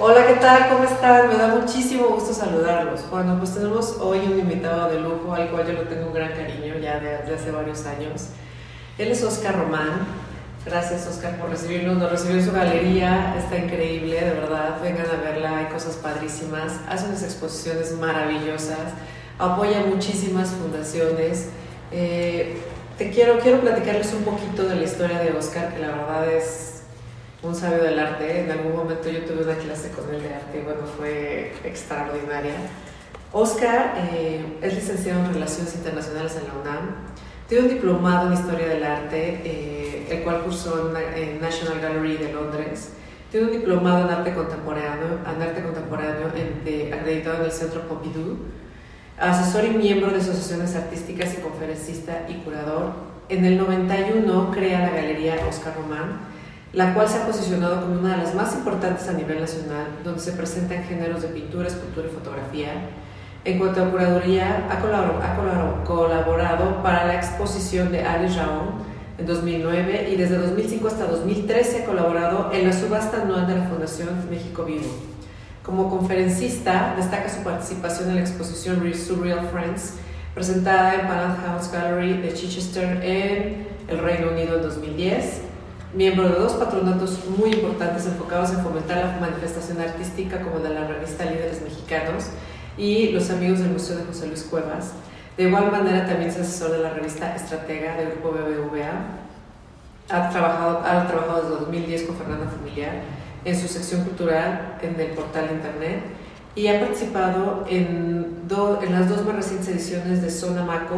Hola, ¿qué tal? ¿Cómo están? Me da muchísimo gusto saludarlos. Bueno, pues tenemos hoy un invitado de lujo al cual yo le tengo un gran cariño ya de, hace varios años. Él es Oscar Román. Gracias, Oscar, por recibirnos. Nos recibió en su galería. Está increíble, de verdad. Vengan a verla. Hay cosas padrísimas. Hace unas exposiciones maravillosas. Apoya muchísimas fundaciones. Eh, te quiero, quiero platicarles un poquito de la historia de Oscar, que la verdad es un sabio del arte. En algún momento yo tuve una clase con él de arte y bueno, fue extraordinaria. Oscar eh, es licenciado en Relaciones Internacionales en la UNAM. Tiene un diplomado en Historia del Arte, eh, el cual cursó en, National Gallery de Londres. Tiene un diplomado en arte contemporáneo, en arte contemporáneo acreditado en el Centro Pompidou. Asesor y miembro de asociaciones artísticas y conferencista y curador. En el 91 crea la Galería Oscar Román, la cual se ha posicionado como una de las más importantes a nivel nacional, donde se presentan géneros de pintura, escultura y fotografía. En cuanto a curaduría, ha colaborado, para la exposición de Alice Raón en 2009 y desde 2005 hasta 2013 ha colaborado en la subasta anual de la Fundación México Vivo. Como conferencista, destaca su participación en la exposición Surreal Friends, presentada en Palace House Gallery de Chichester en el Reino Unido en 2010 miembro de dos patronatos muy importantes enfocados en fomentar la manifestación artística como de la revista Líderes Mexicanos y los amigos del Museo de José Luis Cuevas. De igual manera también es asesor de la revista Estratega del Grupo BBVA. Ha trabajado, ha trabajado desde 2010 con Fernanda Familiar en su sección cultural en el portal internet y ha participado en, en las dos más recientes ediciones de Zona Maco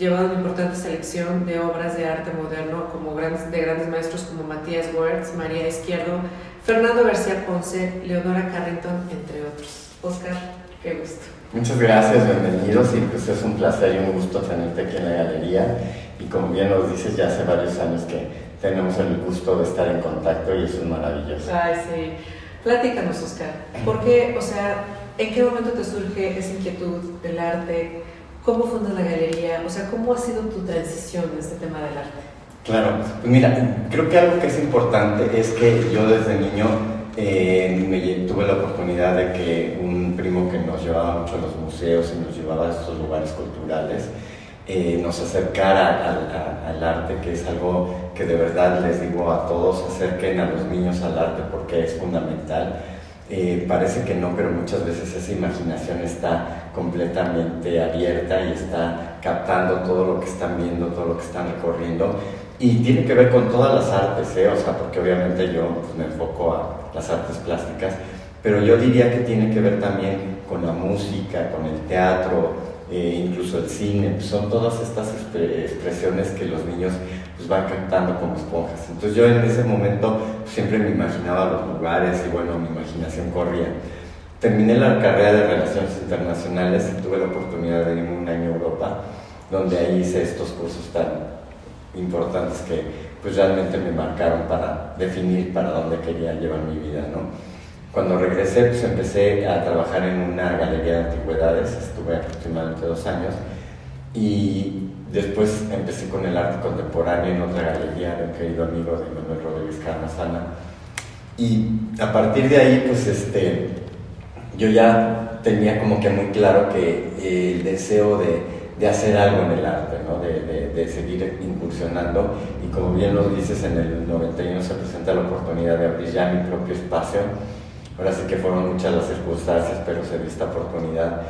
llevado una importante selección de obras de arte moderno como grandes, de grandes maestros como Matías Wertz, María Izquierdo, Fernando García Ponce, Leonora Carrington, entre otros. Oscar, qué gusto. Muchas gracias, bienvenidos y pues es un placer y un gusto tenerte aquí en la galería y como bien nos dices ya hace varios años que tenemos el gusto de estar en contacto y eso es maravilloso. Ay, sí. Platícanos, Oscar, ¿por qué, o sea, en qué momento te surge esa inquietud del arte? ¿Cómo fundas la galería? O sea, ¿cómo ha sido tu transición en este tema del arte? Claro, pues mira, creo que algo que es importante es que yo desde niño eh, me, tuve la oportunidad de que un primo que nos llevaba mucho a los museos y nos llevaba a estos lugares culturales, eh, nos acercara al, arte, que es algo que de verdad les digo a todos, acerquen a los niños al arte porque es fundamental eh, parece que no, pero muchas veces esa imaginación está completamente abierta y está captando todo lo que están viendo, todo lo que están recorriendo. Y tiene que ver con todas las artes, ¿eh? o sea, porque obviamente yo pues, me enfoco a las artes plásticas, pero yo diría que tiene que ver también con la música, con el teatro, eh, incluso el cine, son todas estas expresiones que los niños van captando como esponjas. Entonces yo en ese momento siempre me imaginaba los lugares y bueno, mi imaginación corría. Terminé la carrera de Relaciones Internacionales y tuve la oportunidad de irme un año a Europa, donde ahí hice estos cursos tan importantes que pues realmente me marcaron para definir para dónde quería llevar mi vida, ¿no? Cuando regresé, pues empecé a trabajar en una galería de antigüedades, estuve aproximadamente dos años, y después empecé con el arte contemporáneo en otra galería de un querido amigo de Manuel Rodríguez Carmazana. Y a partir de ahí, pues este, yo ya tenía como que muy claro que el deseo de, de hacer algo en el arte, ¿no? de, de, de, seguir incursionando. Y como bien lo dices, en el 91 se presenta la oportunidad de abrir ya mi propio espacio Ahora sí que fueron muchas las circunstancias, pero se dio esta oportunidad.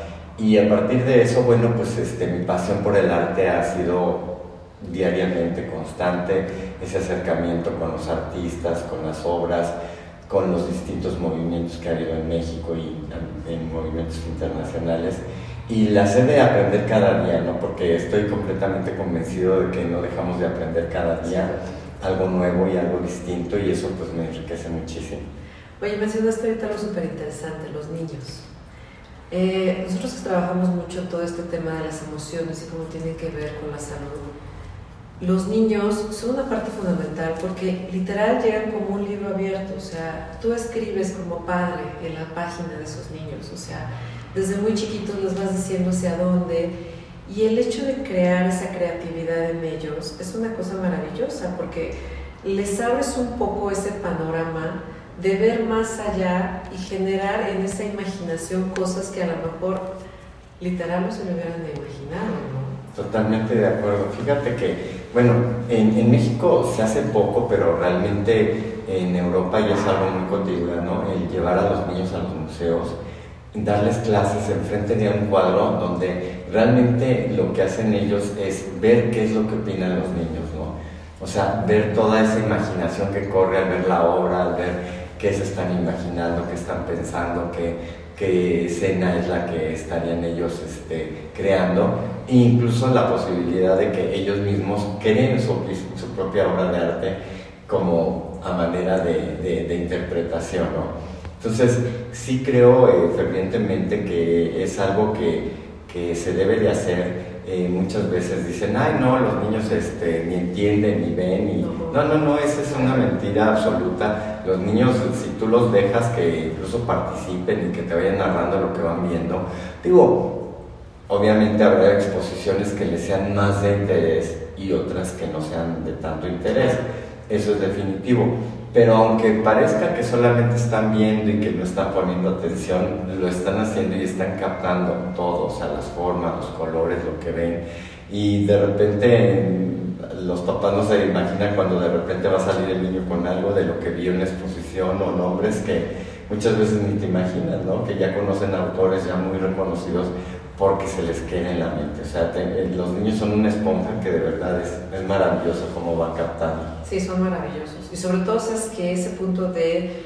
Y a partir de eso, bueno, pues este, mi pasión por el arte ha sido diariamente constante, ese acercamiento con los artistas, con las obras, con los distintos movimientos que ha habido en México y en movimientos internacionales. Y la sed de aprender cada día, ¿no? Porque estoy completamente convencido de que no dejamos de aprender cada día algo nuevo y algo distinto y eso pues me enriquece muchísimo. Oye, mencionaste ahorita algo súper interesante, los niños. Eh, nosotros que trabajamos mucho todo este tema de las emociones y cómo tiene que ver con la salud, los niños son una parte fundamental porque literal llegan como un libro abierto, o sea, tú escribes como padre en la página de esos niños, o sea, desde muy chiquitos les vas diciendo hacia dónde. Y el hecho de crear esa creatividad en ellos es una cosa maravillosa porque les abres un poco ese panorama de ver más allá y generar en esa imaginación cosas que a lo mejor literal no se me hubieran imaginado, ¿no? Totalmente de acuerdo. Fíjate que, bueno, en, en, México se hace poco, pero realmente en Europa ya es algo muy cotidiano el llevar a los niños a los museos, darles clases enfrente de un cuadro donde realmente lo que hacen ellos es ver qué es lo que opinan los niños, ¿no? O sea, ver toda esa imaginación que corre al ver la obra, al ver qué se están imaginando, qué están pensando, qué, qué escena es la que estarían ellos este, creando, e incluso la posibilidad de que ellos mismos creen su, su propia obra de arte como a manera de, de, interpretación. ¿no? Entonces, sí creo eh, fervientemente que es algo que, que se debe de hacer eh, muchas veces dicen, ay no, los niños este, ni entienden ni ven. Y... No, no, no, esa es una mentira absoluta. Los niños, si tú los dejas que incluso participen y que te vayan narrando lo que van viendo, digo, obviamente habrá exposiciones que les sean más de interés y otras que no sean de tanto interés. Eso es definitivo. Pero aunque parezca que solamente están viendo y que no están poniendo atención, lo están haciendo y están captando todo, o sea, las formas, los colores, lo que ven. Y de repente los papás no se imaginan cuando de repente va a salir el niño con algo de lo que vio en la exposición o nombres que muchas veces ni te imaginas, ¿no? Que ya conocen autores ya muy reconocidos porque se les queda en la mente. O sea, eh, los niños son una esponja que de verdad es, es maravilloso cómo van captando. Sí, son maravillosos. Y sobre todo es que ese punto de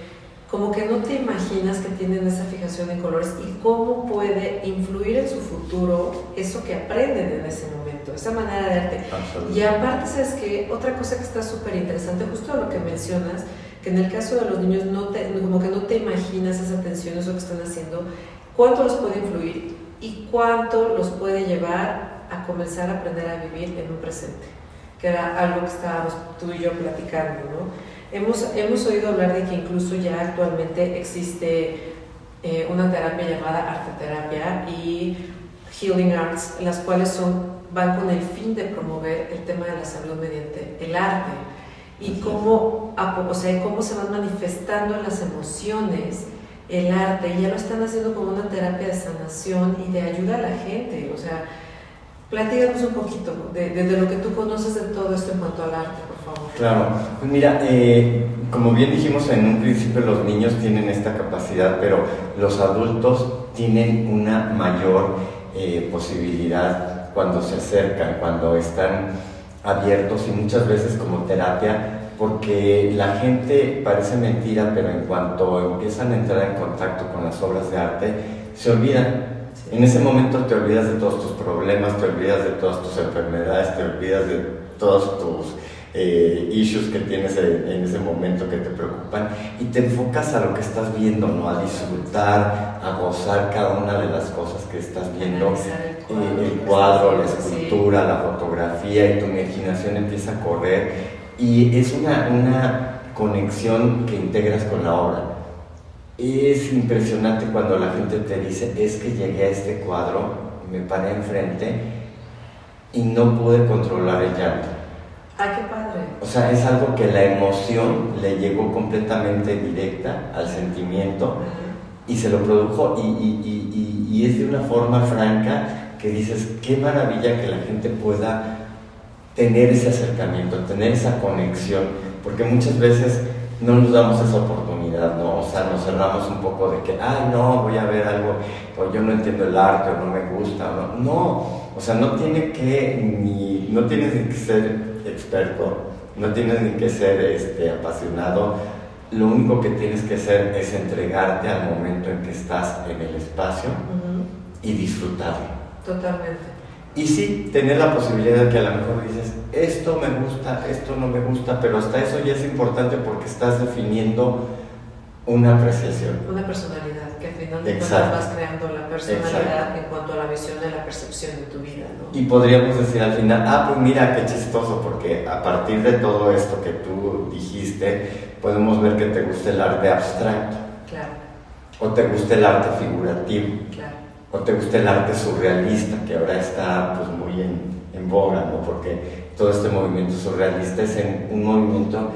como que no te imaginas que tienen esa fijación en colores y cómo puede influir en su futuro eso que aprenden en ese momento, esa manera de arte. Y aparte, ¿sabes que Otra cosa que está súper interesante, justo lo que mencionas, que en el caso de los niños no te, como que no te imaginas esa tensión, eso que están haciendo, cuánto los puede influir y cuánto los puede llevar a comenzar a aprender a vivir en un presente, que era algo que estábamos tú y yo platicando, ¿no? Hemos, hemos oído hablar de que incluso ya actualmente existe eh, una terapia llamada arteterapia y healing arts, las cuales son, van con el fin de promover el tema de la salud mediante el arte y cómo, o sea, cómo se van manifestando las emociones el arte y ya lo están haciendo como una terapia de sanación y de ayuda a la gente. O sea, platícanos un poquito de, lo que tú conoces de todo esto en cuanto al arte, por favor. Claro, pues mira, eh, como bien dijimos en un principio, los niños tienen esta capacidad, pero los adultos tienen una mayor eh, posibilidad cuando se acercan, cuando están abiertos y muchas veces como terapia porque la gente parece mentira, pero en cuanto empiezan a entrar en contacto con las obras de arte, se olvidan. En ese momento te olvidas de todos tus problemas, te olvidas de todas tus enfermedades, te olvidas de todos tus eh, issues que tienes en, ese momento que te preocupan y te enfocas a lo que estás viendo, ¿no? a disfrutar, a gozar cada una de las cosas que estás viendo, el eh, cuadro, la escultura, la fotografía y tu imaginación empieza a correr y es una, una conexión que integras con la obra. Es impresionante cuando la gente te dice, es que llegué a este cuadro, me paré enfrente y no pude controlar el llanto. ¡Ay, qué padre! O sea, es algo que la emoción le llegó completamente directa al sentimiento y se lo produjo y, y, y, y es de una forma franca que dices, qué maravilla que la gente pueda tener ese acercamiento, tener esa conexión, porque muchas veces no nos damos esa oportunidad, ¿no? O sea, nos cerramos un poco de que, ay, no, voy a ver algo, o yo no entiendo el arte, o no me gusta, no. no. o sea, no tiene que, ni, no tienes ni que ser experto, no tienes ni que ser este, apasionado, lo único que tienes que hacer es entregarte al momento en que estás en el espacio y disfrutarlo. Totalmente. Y sí, tener la posibilidad de que a lo mejor dices, esto me gusta, esto no me gusta, pero hasta eso ya es importante porque estás definiendo una apreciación. Una personalidad, que al final de cuentas vas creando la personalidad en cuanto a la visión de la percepción de tu vida. ¿no? Y podríamos decir al final, ah, pues mira qué chistoso, porque a partir de todo esto que tú dijiste, podemos ver que te gusta el arte abstracto. Claro. O te gusta el arte figurativo. Claro o te gusta el arte surrealista, que ahora está pues, muy en, en boga, ¿no? porque todo este movimiento surrealista es un movimiento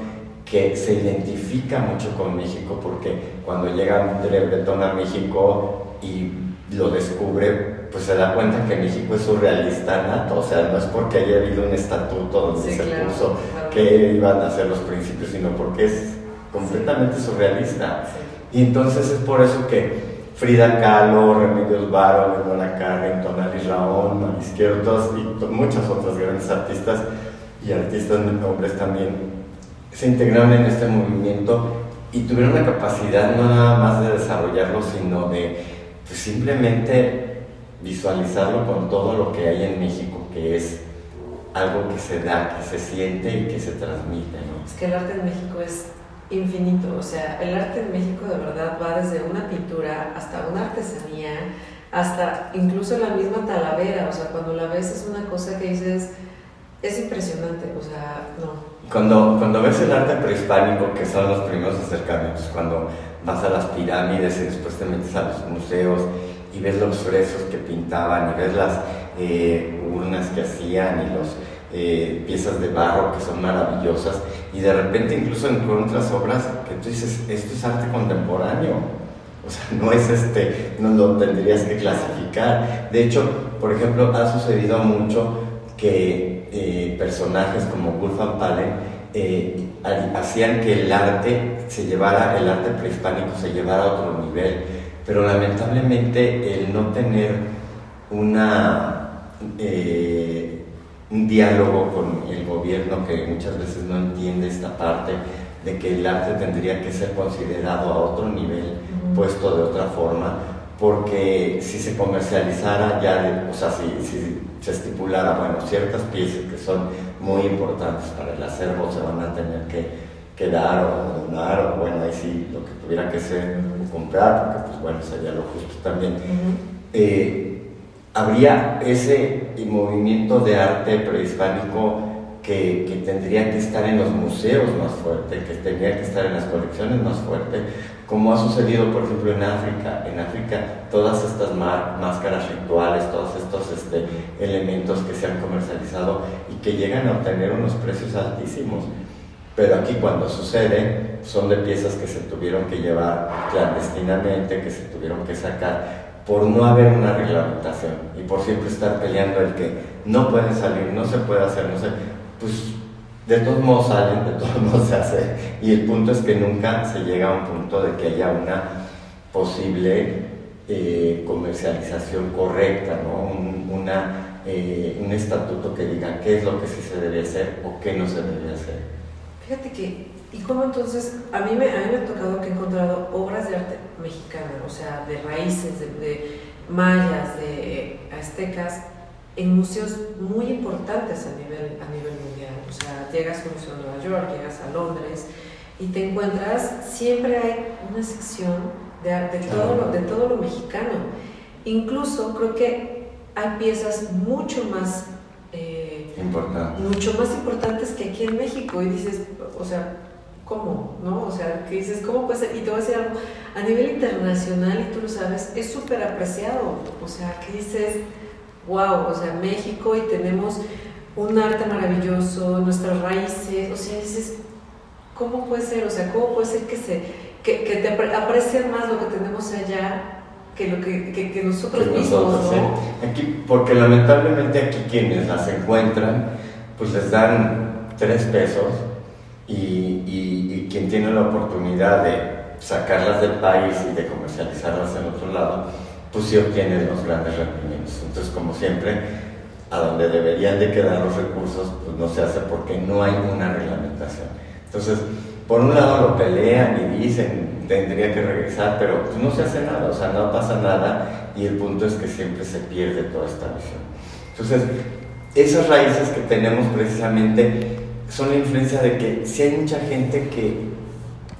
que se identifica mucho con México porque cuando llega un Breton a México y lo descubre, pues se da cuenta que México es surrealista nato, o sea, no es porque haya habido un estatuto donde se puso que iban a ser los principios, sino porque es completamente surrealista. Y entonces es por eso que Frida Kahlo, Remedios Varo, Leonora Carrington, Alice Raón, Marisquero, todos y muchas otras grandes artistas y artistas hombres también se integraron en este movimiento y tuvieron la capacidad no nada más de desarrollarlo, sino de pues, simplemente visualizarlo con todo lo que hay en México, que es algo que se da, que se siente y que se transmite. Es que el arte en México es infinito, o sea, el arte en México de verdad va desde una pintura hasta una artesanía, hasta incluso la misma talavera, o sea, cuando la ves es una cosa que dices, es impresionante, o sea, no. Cuando, cuando ves el arte prehispánico, que son los primeros acercamientos, cuando vas a las pirámides y después te metes a los museos y ves los frescos que pintaban y ves las eh, urnas que hacían y los eh, piezas de barro que son maravillosas y de repente incluso encuentras obras que tú dices, esto es arte contemporáneo. O sea, no es este, no lo tendrías que clasificar. De hecho, por ejemplo, ha sucedido mucho que eh, personajes como Wolfgang Palen eh, hacían que el arte se llevara, el arte prehispánico se llevara a otro nivel, pero lamentablemente el no tener una eh, un diálogo con el gobierno que muchas veces no entiende esta parte de que el arte tendría que ser considerado a otro nivel, puesto de otra forma, porque si se comercializara ya, o sea, si, se estipulara, bueno, ciertas piezas que son muy importantes para el acervo se van a tener que, quedar o donar, o bueno, ahí sí, lo que tuviera que ser, comprar, porque pues bueno, sería lo justo también habría ese movimiento de arte prehispánico que, tendría que estar en los museos más fuerte, que tendría que estar en las colecciones más fuerte, como ha sucedido, por ejemplo, en África. En África, todas estas máscaras rituales, todos estos este, elementos que se han comercializado y que llegan a obtener unos precios altísimos. Pero aquí cuando sucede, son de piezas que se tuvieron que llevar clandestinamente, que se tuvieron que sacar por no haber una reglamentación y por siempre estar peleando el que no pueden salir, no se puede hacer, no sé, pues de todos modos salen, de todos modos se hace y el punto es que nunca se llega a un punto de que haya una posible eh, comercialización correcta, ¿no? un, una, eh, un estatuto que diga qué es lo que sí se debe hacer o qué no se debe hacer. Fíjate que ¿Y cómo entonces, a mí, me, a mí me ha tocado que he encontrado obras de arte mexicana, o sea, de raíces, de, mayas, de aztecas, en museos muy importantes a nivel, a nivel mundial. O sea, llegas a un museo de Nueva York, llegas a Londres y te encuentras, siempre hay una sección de, de, todo, lo, de todo lo mexicano. Incluso creo que hay piezas mucho más... Eh, mucho más importantes que aquí en México y dices, o sea, ¿cómo? ¿No? O sea, que dices, ¿cómo puede ser? Y te voy a decir algo, a nivel internacional, y tú lo sabes, es súper apreciado. O sea, que dices, wow, o sea, México y tenemos un arte maravilloso, nuestras raíces, o sea, dices, ¿cómo puede ser? O sea, ¿cómo puede ser que, se, que, que te aprecian más lo que tenemos allá que, lo que, que, nosotros mismos? ¿no? Aquí, porque lamentablemente aquí quienes las encuentran, pues les dan tres pesos y, y, quien tiene la oportunidad de sacarlas del país y de comercializarlas en otro lado, pues sí obtiene los grandes rendimientos. Entonces, como siempre, a donde deberían de quedar los recursos, pues no se hace porque no hay una reglamentación. Entonces, por un lado lo pelean y dicen, tendría que regresar, pero pues no se hace nada, o sea, no pasa nada y el punto es que siempre se pierde toda esta visión. Entonces, esas raíces que tenemos precisamente son la influencia de que si hay mucha gente que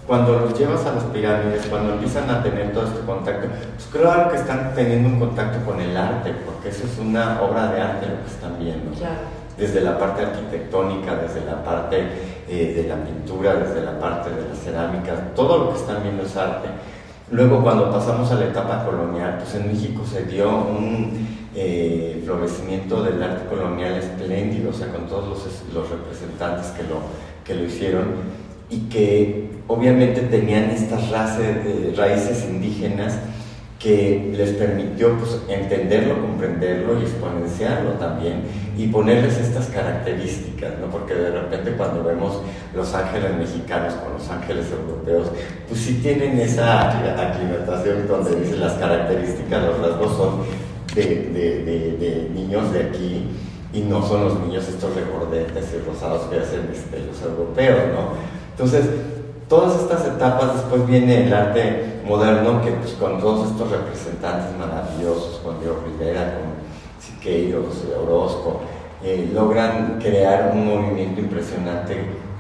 cuando los llevas a las pirámides, cuando empiezan a tener todo este contacto, pues claro que están teniendo un contacto con el arte, porque eso es una obra de arte lo que están viendo. Desde la parte arquitectónica, desde la parte eh, de la pintura, desde la parte de la cerámica, todo lo que están viendo es arte. Luego cuando pasamos a la etapa colonial, pues en México se dio un eh, florecimiento del arte colonial espléndido, o sea, con todos los, los representantes que lo, que lo hicieron. y que obviamente tenían estas raíces indígenas que les permitió pues, entenderlo, comprenderlo y exponenciarlo también y ponerles estas características, ¿no? porque de repente cuando vemos los ángeles mexicanos con los ángeles europeos, pues sí tienen esa aclimatación donde dice las características, los rasgos son de, de, de, niños de aquí y no son los niños estos recordetes y rosados que hacen este, los europeos, ¿no? Entonces, todas estas etapas, después viene el arte moderno, que pues, con todos estos representantes maravillosos, con Diego Rivera, con Siqueiros, Orozco, eh, logran crear un movimiento impresionante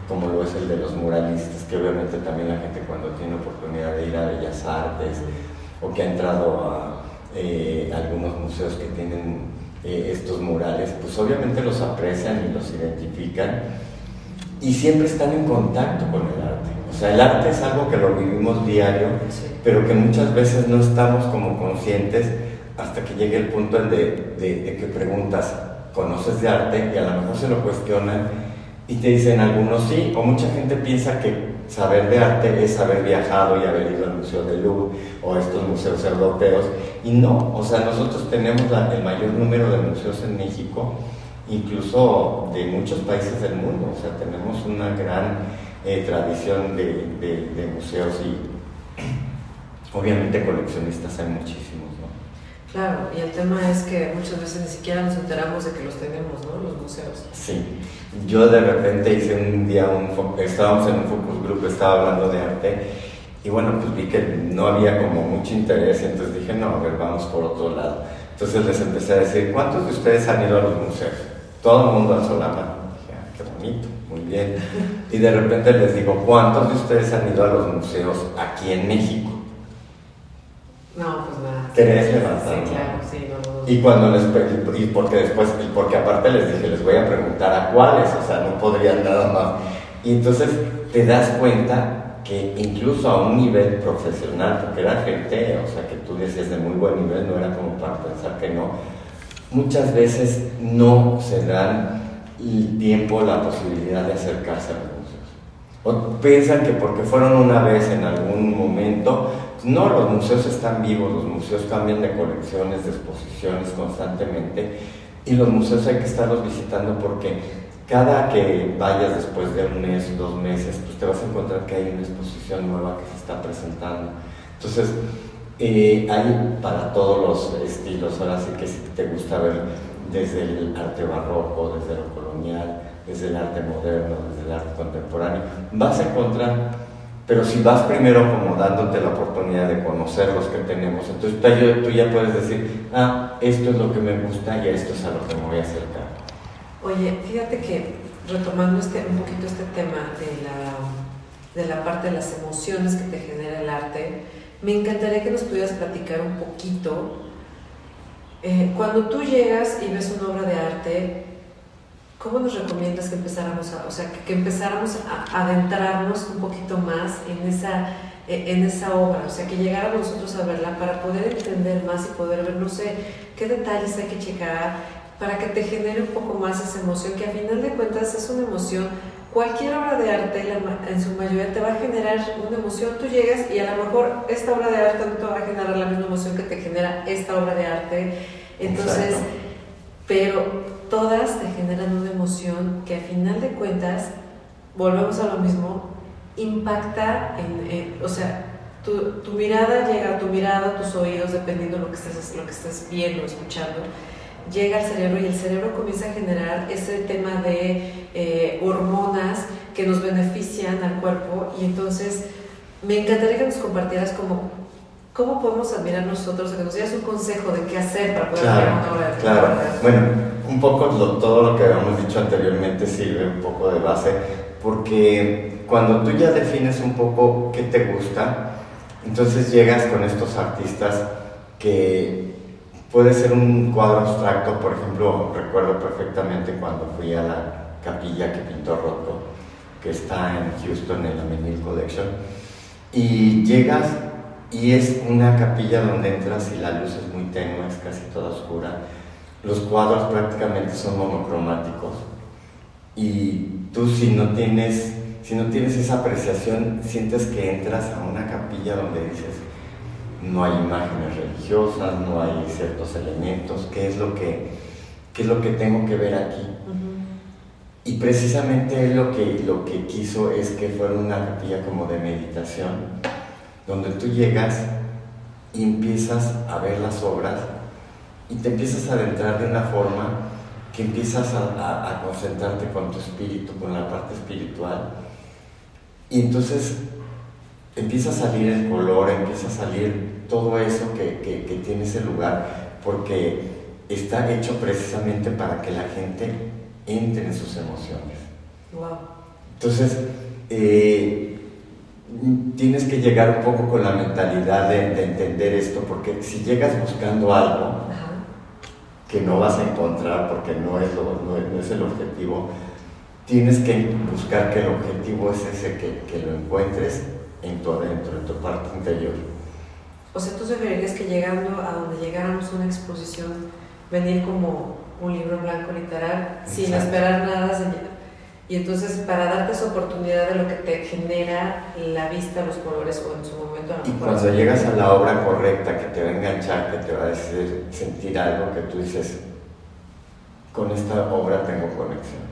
como lo es el de los muralistas, que obviamente también la gente cuando tiene oportunidad de ir a Bellas Artes o que ha entrado a eh, algunos museos que tienen eh, estos murales, pues obviamente los aprecian y los identifican y siempre están en contacto con el arte. O sea, el arte es algo que lo vivimos diario, pero que muchas veces no estamos como conscientes hasta que llegue el punto de, de, que preguntas, ¿conoces de arte? Y a lo mejor se lo cuestionan y te dicen algunos sí, o mucha gente piensa que saber de arte es haber viajado y haber ido al Museo de Louvre o estos museos europeos, y no, o sea, nosotros tenemos el mayor número de museos en México, incluso de muchos países del mundo, o sea, tenemos una gran eh, tradición de, de, museos y obviamente coleccionistas hay muchísimos. Claro, y el tema es que muchas veces ni siquiera nos enteramos de que los tenemos, ¿no? Los museos. Sí, yo de repente hice un día, un, estábamos en un focus group, estaba hablando de arte y bueno, pues vi que no había como mucho interés, entonces dije, no, a ver, vamos por otro lado. Entonces les empecé a decir, ¿cuántos de ustedes han ido a los museos? Todo el mundo alzó la mano. Dije, ah, qué bonito, muy bien. Y de repente les digo, ¿cuántos de ustedes han ido a los museos aquí en México? No, pues nada. ¿Querés levantar? Sí, claro, sí, no, Y cuando les y porque después, y porque aparte les dije, les voy a preguntar a cuáles, o sea, no podrían nada más. Y entonces te das cuenta que incluso a un nivel profesional, porque era gente, o sea, que tú decías de muy buen nivel, no era como para pensar que no, muchas veces no se dan el tiempo, la posibilidad de acercarse a. O piensan que porque fueron una vez en algún momento, no, los museos están vivos, los museos cambian de colecciones, de exposiciones constantemente y los museos hay que estarlos visitando porque cada que vayas después de un mes, dos meses, pues te vas a encontrar que hay una exposición nueva que se está presentando. Entonces, eh, hay para todos los estilos, ahora sí que si te gusta ver desde el arte barroco, desde lo colonial, desde el arte moderno, desde el arte contemporáneo, vas a encontrar pero si vas primero como dándote la oportunidad de conocer los que tenemos, entonces tú ya puedes decir, ah, esto es lo que me gusta y esto es a lo que me voy a acercar. Oye, fíjate que retomando este, un poquito este tema de la, de la parte de las emociones que te genera el arte, me encantaría que nos pudieras platicar un poquito. Eh, cuando tú llegas y ves una obra de arte, ¿cómo nos recomiendas que empezáramos a, o sea, que, empezáramos a adentrarnos un poquito más en esa, en esa obra? O sea, que llegáramos nosotros a verla para poder entender más y poder ver, no sé, qué detalles hay que checar para que te genere un poco más esa emoción, que a final de cuentas es una emoción. Cualquier obra de arte, en su mayoría, te va a generar una emoción. Tú llegas y a lo mejor esta obra de arte no te va a generar la misma emoción que te genera esta obra de arte. Entonces, pero todas te generan una emoción que a final de cuentas, volvemos a lo mismo, impacta en, o sea, tu, tu, mirada llega a tu mirada, tus oídos, dependiendo de lo que estés, lo que estés viendo, escuchando, llega al cerebro y el cerebro comienza a generar ese tema de eh, hormonas que nos benefician al cuerpo. Y entonces me encantaría que nos compartieras como cómo podemos admirar nosotros, que nos dieras un consejo de qué hacer para poder claro, una obra de Claro, bueno, un poco todo lo que habíamos dicho anteriormente sirve un poco de base, porque cuando tú ya defines un poco qué te gusta, entonces llegas con estos artistas que puede ser un cuadro abstracto, por ejemplo, recuerdo perfectamente cuando fui a la capilla que pintó Rothko, que está en Houston en la Menil Collection, y llegas y es una capilla donde entras y la luz es muy tenue, es casi toda oscura, los cuadros prácticamente son monocromáticos y tú si no tienes si no tienes esa apreciación, sientes que entras a una capilla donde dices, no hay imágenes religiosas, no hay ciertos elementos, ¿qué es lo que, qué es lo que tengo que ver aquí? Y precisamente lo que, lo que quiso es que fuera una capilla como de meditación, donde tú llegas y empiezas a ver las obras y te empiezas a adentrar de una forma que empiezas a, concentrarte con tu espíritu, con la parte espiritual. Y entonces empieza a salir el color, empieza a salir todo eso que, que tiene ese lugar, porque está hecho precisamente para que la gente entre en sus emociones. Entonces, eh, tienes que llegar un poco con la mentalidad de, entender esto, porque si llegas buscando algo que no vas a encontrar porque no es, no, es el objetivo, tienes que buscar que el objetivo es ese, que, que lo encuentres en tu adentro, en tu parte interior. O sea, tú sugerirías que llegando a donde llegáramos una exposición, venir como un libro blanco literal, sin esperar nada. Y entonces, para darte esa oportunidad de lo que te genera la vista, los colores o en su momento. y cuando llegas a la obra correcta que te va a enganchar, que te va a decir, sentir algo que tú dices, con esta obra tengo conexión.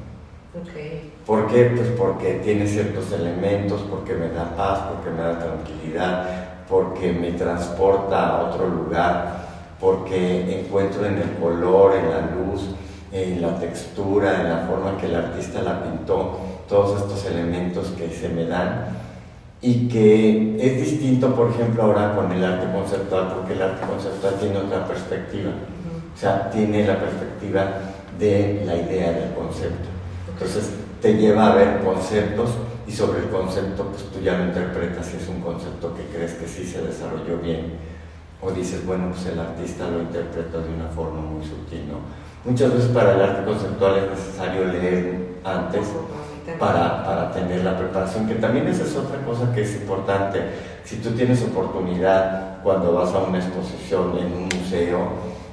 Okay. ¿Por qué? Pues porque tiene ciertos elementos, porque me da paz, porque me da tranquilidad, porque me transporta a otro lugar porque encuentro en el color, en la luz, en la textura, en la forma que el artista la pintó, todos estos elementos que se me dan y que es distinto, por ejemplo, ahora con el arte conceptual, porque el arte conceptual tiene otra perspectiva, o sea, tiene la perspectiva de la idea del concepto. Entonces, te lleva a ver conceptos y sobre el concepto, pues tú ya lo interpretas si es un concepto que crees que sí se desarrolló bien o dices, bueno, pues el artista lo interpreta de una forma muy sutil, ¿no? Muchas veces para el arte conceptual es necesario leer antes para, para tener la preparación, que también esa es otra cosa que es importante. Si tú tienes oportunidad cuando vas a una exposición en un museo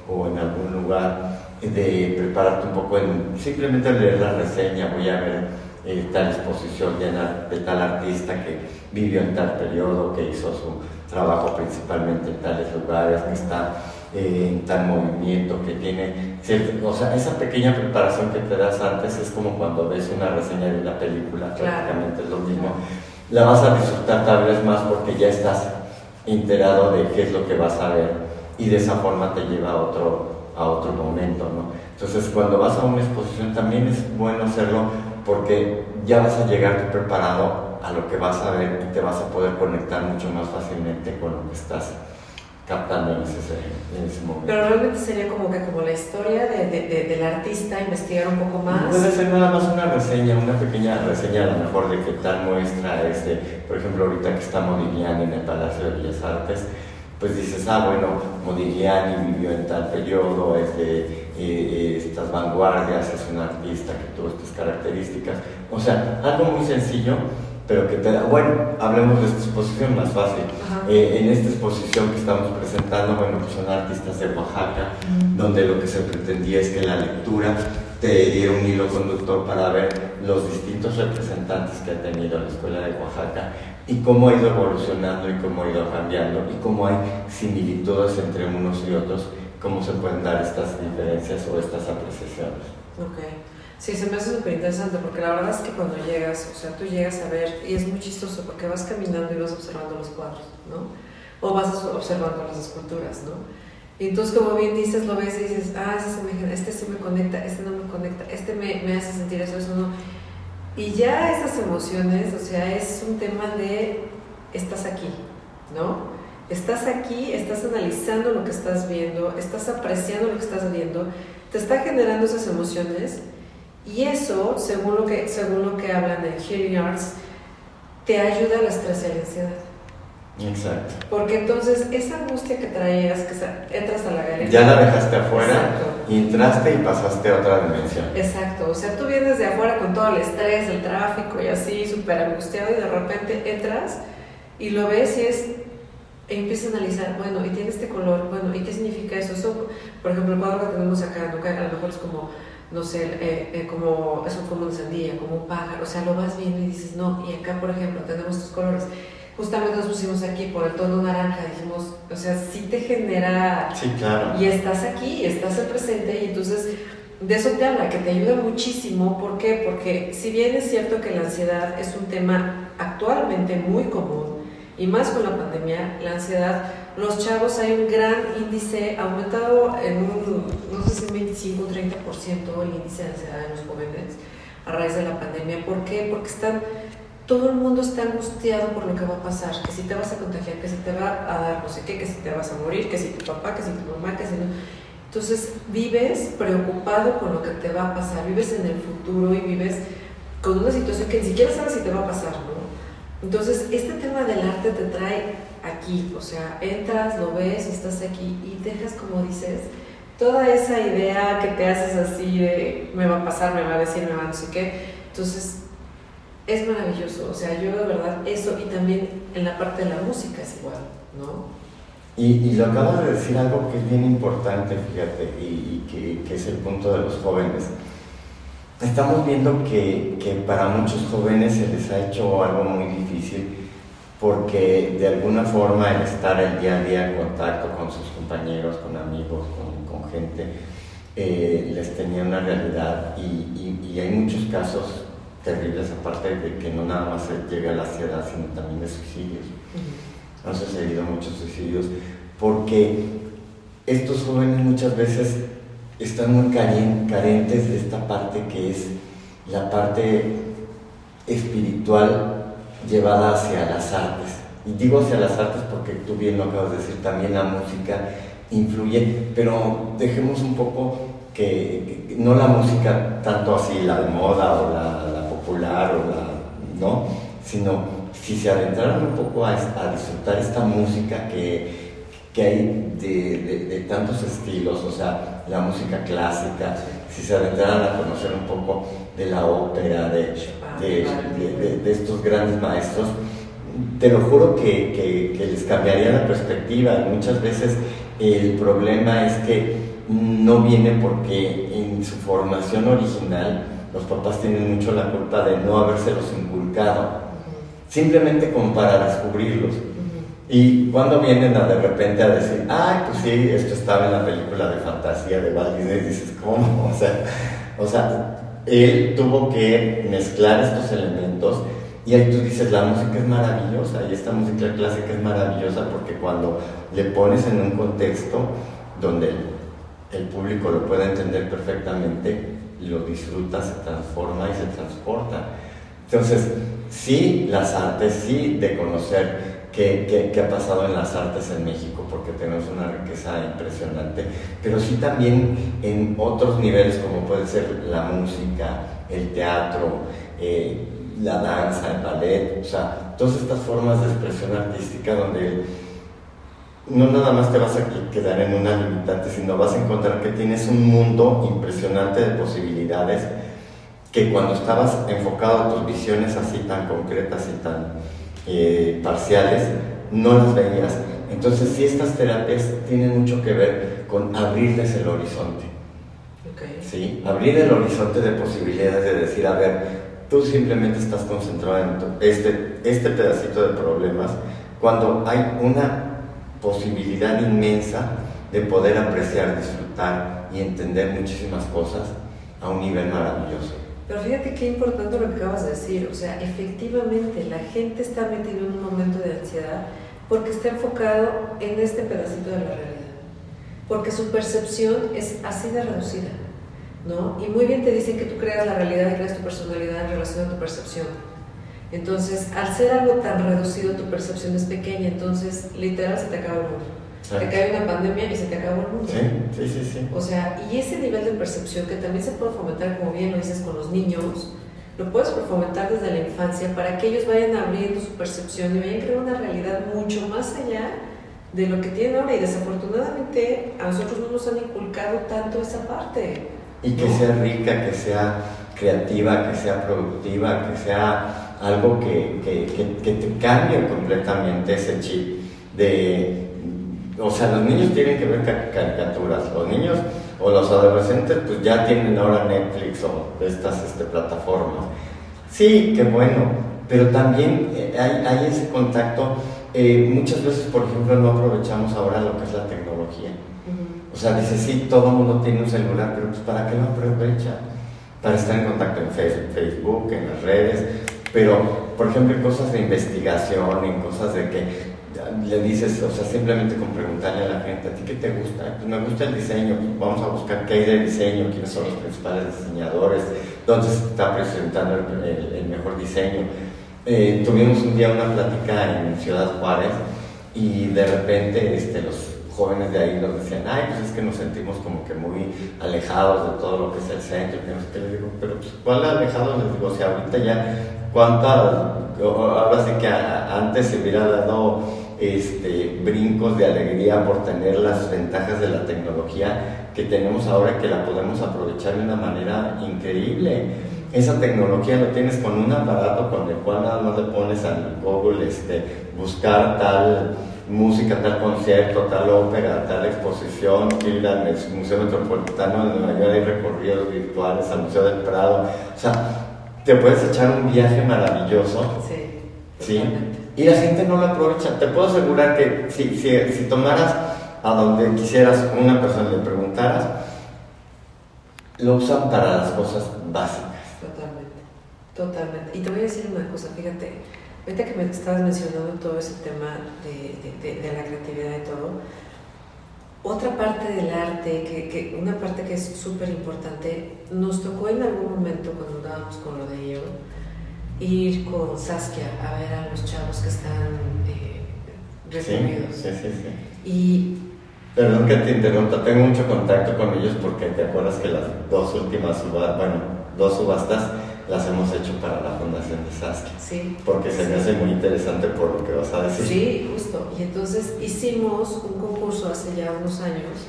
o en algún lugar, de prepararte un poco en simplemente leer la reseña, voy a ver eh, tal exposición de, de tal artista que vivió en tal periodo, que hizo su trabajo principalmente en tales lugares, que está en tal movimiento, que tiene o sea, esa pequeña preparación que te das antes es como cuando ves una reseña de una película, prácticamente es lo mismo. La vas a disfrutar tal vez más porque ya estás enterado de qué es lo que vas a ver y de esa forma te lleva a otro, a otro momento, ¿no? Entonces, cuando vas a una exposición también es bueno hacerlo porque ya vas a llegar preparado a lo que vas a ver y te vas a poder conectar mucho más fácilmente con lo que estás captando en ese, en ese momento. Pero realmente sería como que como la historia de, de, del artista, investigar un poco más. Puede ser nada más una reseña, una pequeña reseña a lo mejor de qué tal muestra, este, por ejemplo ahorita que está Modigliani en el Palacio de Bellas Artes, pues dices, ah bueno, Modigliani vivió en tal periodo, es de eh, eh, estas vanguardias, es un artista que tuvo estas características, o sea, algo muy sencillo pero que te da, bueno, hablemos de esta exposición más fácil. Eh, en esta exposición que estamos presentando, bueno, pues son artistas de Oaxaca, donde lo que se pretendía es que la lectura te diera un hilo conductor para ver los distintos representantes que ha tenido la Escuela de Oaxaca y cómo ha ido evolucionando y cómo ha ido cambiando y cómo hay similitudes entre unos y otros, cómo se pueden dar estas diferencias o estas apreciaciones. Okay. Sí, se me hace súper interesante porque la verdad es que cuando llegas, o sea, tú llegas a ver, y es muy chistoso porque vas caminando y vas observando los cuadros, ¿no? O vas observando las esculturas, ¿no? Y entonces, como bien dices, lo ves y dices, ah, ese, este sí me conecta, este no me conecta, este me, me hace sentir eso, eso no. Y ya esas emociones, o sea, es un tema de estás aquí, ¿no? Estás aquí, estás analizando lo que estás viendo, estás apreciando lo que estás viendo, te está generando esas emociones y eso, según lo que, según lo que hablan en Hearing Arts, te ayuda a la estrés y a la ansiedad. Exacto. Porque entonces esa angustia que traías, que entras a la galería. Ya la dejaste afuera, y entraste y pasaste a otra dimensión. Exacto. O sea, tú vienes de afuera con todo el estrés, el tráfico y así, súper angustiado, y de repente entras y lo ves y es. E empiezas a analizar, bueno, y tiene este color, bueno, ¿y qué significa eso? eso por ejemplo, el cuadro que tenemos acá, ¿no? que a lo mejor es como no sé, eh, eh, como eso como una sandía, como un pájaro, o sea, lo vas viendo y dices, no, y acá, por ejemplo, tenemos estos colores. Justamente nos pusimos aquí por el tono naranja, dijimos, o sea, sí te genera... Sí, claro. Y estás aquí, estás en presente, y entonces de eso te habla, que te ayuda muchísimo. ¿Por qué? Porque si bien es cierto que la ansiedad es un tema actualmente muy común, y más con la pandemia, la ansiedad, los chavos hay un gran índice, aumentado en un, no sé si 25 o 30% el índice de ansiedad en los jóvenes a raíz de la pandemia. ¿Por qué? Porque están, todo el mundo está angustiado por lo que va a pasar, que si te vas a contagiar, que si te va a dar no sé qué, que si te vas a morir, que si tu papá, que si tu mamá, que si no. Entonces vives preocupado con lo que te va a pasar, vives en el futuro y vives con una situación que ni siquiera sabes si te va a pasar, ¿no? Entonces, este tema del arte te trae aquí, o sea, entras, lo ves, estás aquí y dejas, como dices, toda esa idea que te haces así de me va a pasar, me va a decir, me va a no sé qué. Entonces, es maravilloso, o sea, yo de verdad, eso y también en la parte de la música es igual, ¿no? Y, lo acabas de decir algo que es bien importante, fíjate, y, que, que es el punto de los jóvenes estamos viendo que, que, para muchos jóvenes se les ha hecho algo muy difícil porque de alguna forma el estar el día a día en contacto con sus compañeros, con amigos, con, con gente, eh, les tenía una realidad y, y, hay muchos casos terribles aparte de que no nada más se llega a la ansiedad, sino también de suicidios. han sucedido muchos suicidios porque estos jóvenes muchas veces están muy carentes de esta parte que es la parte espiritual llevada hacia las artes. Y digo hacia las artes porque tú bien lo acabas de decir, también la música influye, pero dejemos un poco que, no la música tanto así, la de moda o la, popular o la, ¿no? Sino si se adentraran un poco a, a disfrutar esta música que que hay de, de, tantos estilos, o sea, la música clásica, si se adentraran a conocer un poco de la ópera, de, de estos grandes maestros, te lo juro que, que, que, les cambiaría la perspectiva. Muchas veces el problema es que no viene porque en su formación original los papás tienen mucho la culpa de no habérselos inculcado, simplemente como para descubrirlos. Y cuando vienen a de repente a decir, ay, pues sí, esto estaba en la película de fantasía de Walt Disney, dices, ¿cómo? O sea, o sea, él tuvo que mezclar estos elementos y ahí tú dices, la música es maravillosa y esta música clásica es maravillosa porque cuando le pones en un contexto donde el público lo puede entender perfectamente, lo disfruta, se transforma y se transporta. Entonces, sí, las artes, sí, de conocer qué, ha pasado en las artes en México, porque tenemos una riqueza impresionante, pero sí también en otros niveles como puede ser la música, el teatro, eh, la danza, el ballet, o sea, todas estas formas de expresión artística donde no nada más te vas a quedar en una limitante, sino vas a encontrar que tienes un mundo impresionante de posibilidades que cuando estabas enfocado a tus visiones así tan concretas y tan eh, parciales, no las veías. Entonces, sí, estas terapias tienen mucho que ver con abrirles el horizonte. ¿sí? Abrir el horizonte de posibilidades de decir, a ver, tú simplemente estás concentrado en este, este pedacito de problemas, cuando hay una posibilidad inmensa de poder apreciar, disfrutar y entender muchísimas cosas a un nivel maravilloso. Pero fíjate qué importante lo que acabas de decir, o sea, efectivamente la gente está metida en un momento de ansiedad porque está enfocado en este pedacito de la realidad, porque su percepción es así de reducida, ¿no? Y muy bien te dicen que tú creas la realidad y creas tu personalidad en relación a tu percepción. Entonces, al ser algo tan reducido, tu percepción es pequeña, entonces literal se te acaba el mundo. Te cae una pandemia y se te acabó el mundo. Sí, sí, sí, O sea, y ese nivel de percepción que también se puede fomentar, como bien lo dices, con los niños, lo puedes fomentar desde la infancia para que ellos vayan abriendo su percepción y vayan creando una realidad mucho más allá de lo que tienen ahora. Y desafortunadamente a nosotros no nos han inculcado tanto esa parte. Y que sea rica, que sea creativa, que sea productiva, que sea algo que, que, que, que te cambie completamente ese chip de o sea, los niños tienen que ver caricaturas, los niños o los adolescentes pues ya tienen ahora Netflix o estas este, plataformas. Sí, qué bueno, pero también eh, hay, ese contacto. Eh, muchas veces, por ejemplo, no aprovechamos ahora lo que es la tecnología. O sea, dice, sí, todo el mundo tiene un celular, pero pues ¿para qué lo aprovecha? Para estar en contacto en Facebook, en las redes, pero, por ejemplo, en cosas de investigación, en cosas de que le dices, o sea, simplemente con preguntarle a la gente, ¿a ti qué te gusta? Pues me gusta el diseño, pues vamos a buscar qué hay de diseño, quiénes son los principales diseñadores, dónde se está presentando el, mejor diseño. Eh, tuvimos un día una plática en Ciudad Juárez y de repente este, los jóvenes de ahí nos decían, ay, pues es que nos sentimos como que muy alejados de todo lo que es el centro, que qué, les digo, pero pues, ¿cuál alejado? Les digo, o sea, ahorita ya, ¿cuántas, ahora sí que antes se hubiera dado este, brincos de alegría por tener las ventajas de la tecnología que tenemos ahora que la podemos aprovechar de una manera increíble. Esa tecnología lo tienes con un aparato con el cual nada más le pones al Google este, buscar tal música, tal concierto, tal ópera, tal exposición, ir al Museo Metropolitano de Nueva York, hay recorridos virtuales al Museo del Prado. O sea, te puedes echar un viaje maravilloso. Sí. ¿sí? Y la gente no lo aprovecha. Te puedo asegurar que si, si, si tomaras a donde quisieras una persona y le preguntaras, lo usan para las cosas básicas. Totalmente, totalmente. Y te voy a decir una cosa, fíjate, ahorita que me estabas mencionando todo ese tema de, de, de la creatividad y todo, otra parte del arte, que, que una parte que es súper importante, nos tocó en algún momento cuando andábamos con lo de ello, ir con Saskia a ver a los chavos que están eh, sí, sí, Y Perdón que te interrumpa, tengo mucho contacto con ellos porque te acuerdas que las dos últimas subastas, bueno, dos subastas las hemos hecho para la Fundación de Saskia. Sí. Porque se me hace muy interesante por lo que vas a decir. Sí, justo. Y entonces hicimos un concurso hace ya unos años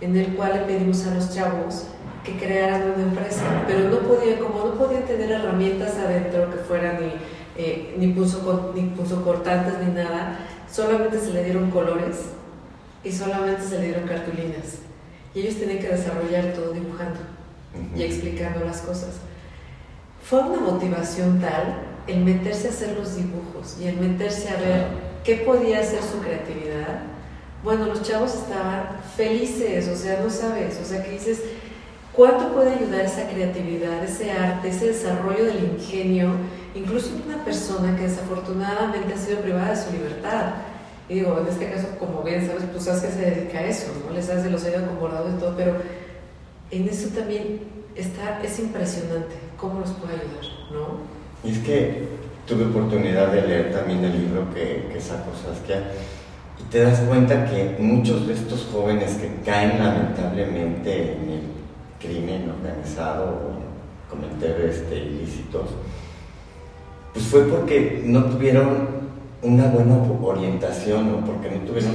en el cual le pedimos a los chavos que crearan una empresa, pero no podían, como no podían tener herramientas adentro que fueran ni, eh, ni, puso, ni puso cortantes ni nada, solamente se le dieron colores y solamente se le dieron cartulinas. Y ellos tenían que desarrollar todo dibujando y explicando las cosas. Fue una motivación tal el meterse a hacer los dibujos y el meterse a ver qué podía hacer su creatividad. Bueno, los chavos estaban felices, o sea, no sabes, o sea, que dices, ¿cuánto puede ayudar esa creatividad, ese arte, ese desarrollo del ingenio, incluso una persona que desafortunadamente ha sido privada de su libertad? Y digo, en este caso, como bien sabes, pues que se dedica a eso, ¿no? Les de los años con y todo, pero en eso también está, es impresionante cómo nos puede ayudar, ¿no? Y es que tuve oportunidad de leer también el libro que, que sacó Saskia y te das cuenta que muchos de estos jóvenes que caen lamentablemente en el crimen organizado o cometer este, ilícitos, pues fue porque no tuvieron una buena orientación o porque no tuvieron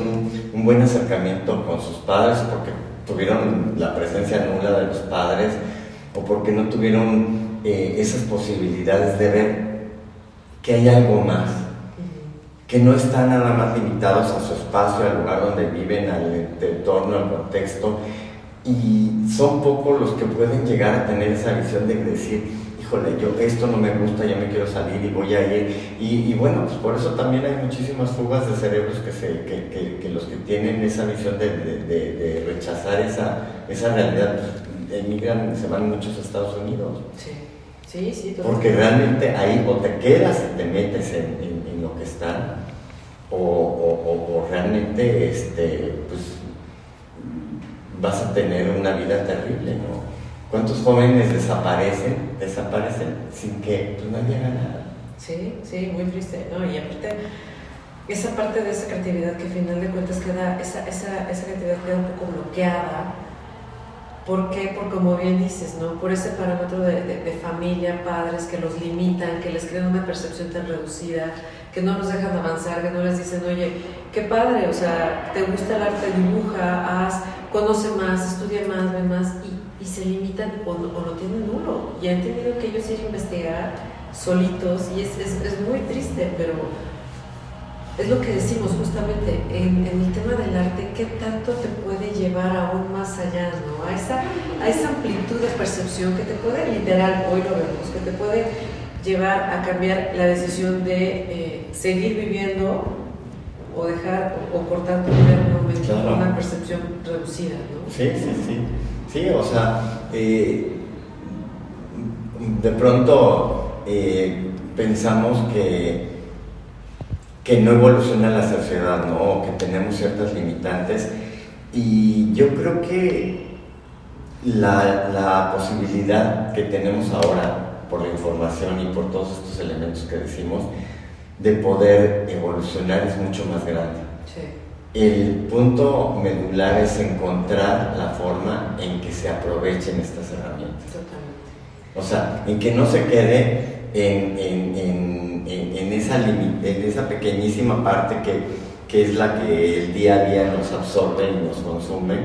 un, buen acercamiento con sus padres porque tuvieron la presencia nula de los padres o porque no tuvieron eh, esas posibilidades de ver que hay algo más, que no están nada más limitados a su espacio, al lugar donde viven, al entorno, al contexto, y son pocos los que pueden llegar a tener esa visión de decir, yo esto no me gusta, yo me quiero salir y voy a ir. Y, bueno, pues por eso también hay muchísimas fugas de cerebros que, se, que, que, los que tienen esa visión de, de, rechazar esa, esa realidad, pues, emigran, se van muchos a Estados Unidos. Sí, sí, sí. Porque realmente ahí o te quedas y te metes en, en, lo que están, o, o, o, realmente este, pues, vas a tener una vida terrible, ¿no? ¿Cuántos jóvenes desaparecen, desaparecen sin que pues, nadie haga nada? Sí, sí, muy triste, ¿no? Y aparte, esa parte de esa creatividad que al final de cuentas queda, esa, esa, esa creatividad queda un poco bloqueada. ¿Por qué? Por como bien dices, ¿no? Por ese parámetro de, de, familia, padres que los limitan, que les crean una percepción tan reducida, que no los dejan avanzar, que no les dicen, oye, qué padre, o sea, te gusta el arte, dibuja, haz, conoce más, estudia más, ve más, y y se limitan o, lo tienen nulo y han tenido que ellos ir a investigar solitos y es, es, es muy triste, pero es lo que decimos justamente en, el tema del arte, qué tanto te puede llevar aún más allá, ¿no? A esa, a esa amplitud de percepción que te puede, literal, hoy lo vemos, que te puede llevar a cambiar la decisión de eh, seguir viviendo o dejar o, cortar tu vida momento una percepción reducida, ¿no? Sí, sí, sí. Sí, o sea, eh, de pronto eh, pensamos que que no evoluciona la sociedad, ¿no? que tenemos ciertas limitantes. Y yo creo que la, la, posibilidad que tenemos ahora, por la información y por todos estos elementos que decimos, de poder evolucionar es mucho más grande. El punto medular es encontrar la forma en que se aprovechen estas herramientas. Totalmente. O sea, en que no se quede en, en, en, en esa, en esa pequeñísima parte que, que, es la que el día a día nos absorbe y nos consume,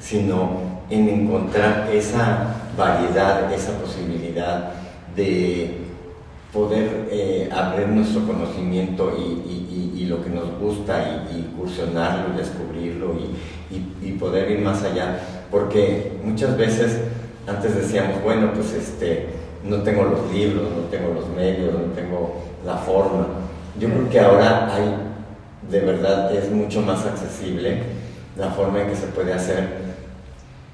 sino en encontrar esa variedad, esa posibilidad de poder eh, abrir nuestro conocimiento y, y, y, lo que nos gusta y, incursionarlo y descubrirlo y, poder ir más allá. Porque muchas veces antes decíamos, bueno, pues este, no tengo los libros, no tengo los medios, no tengo la forma. Yo creo que ahora hay, de verdad, es mucho más accesible la forma en que se puede hacer,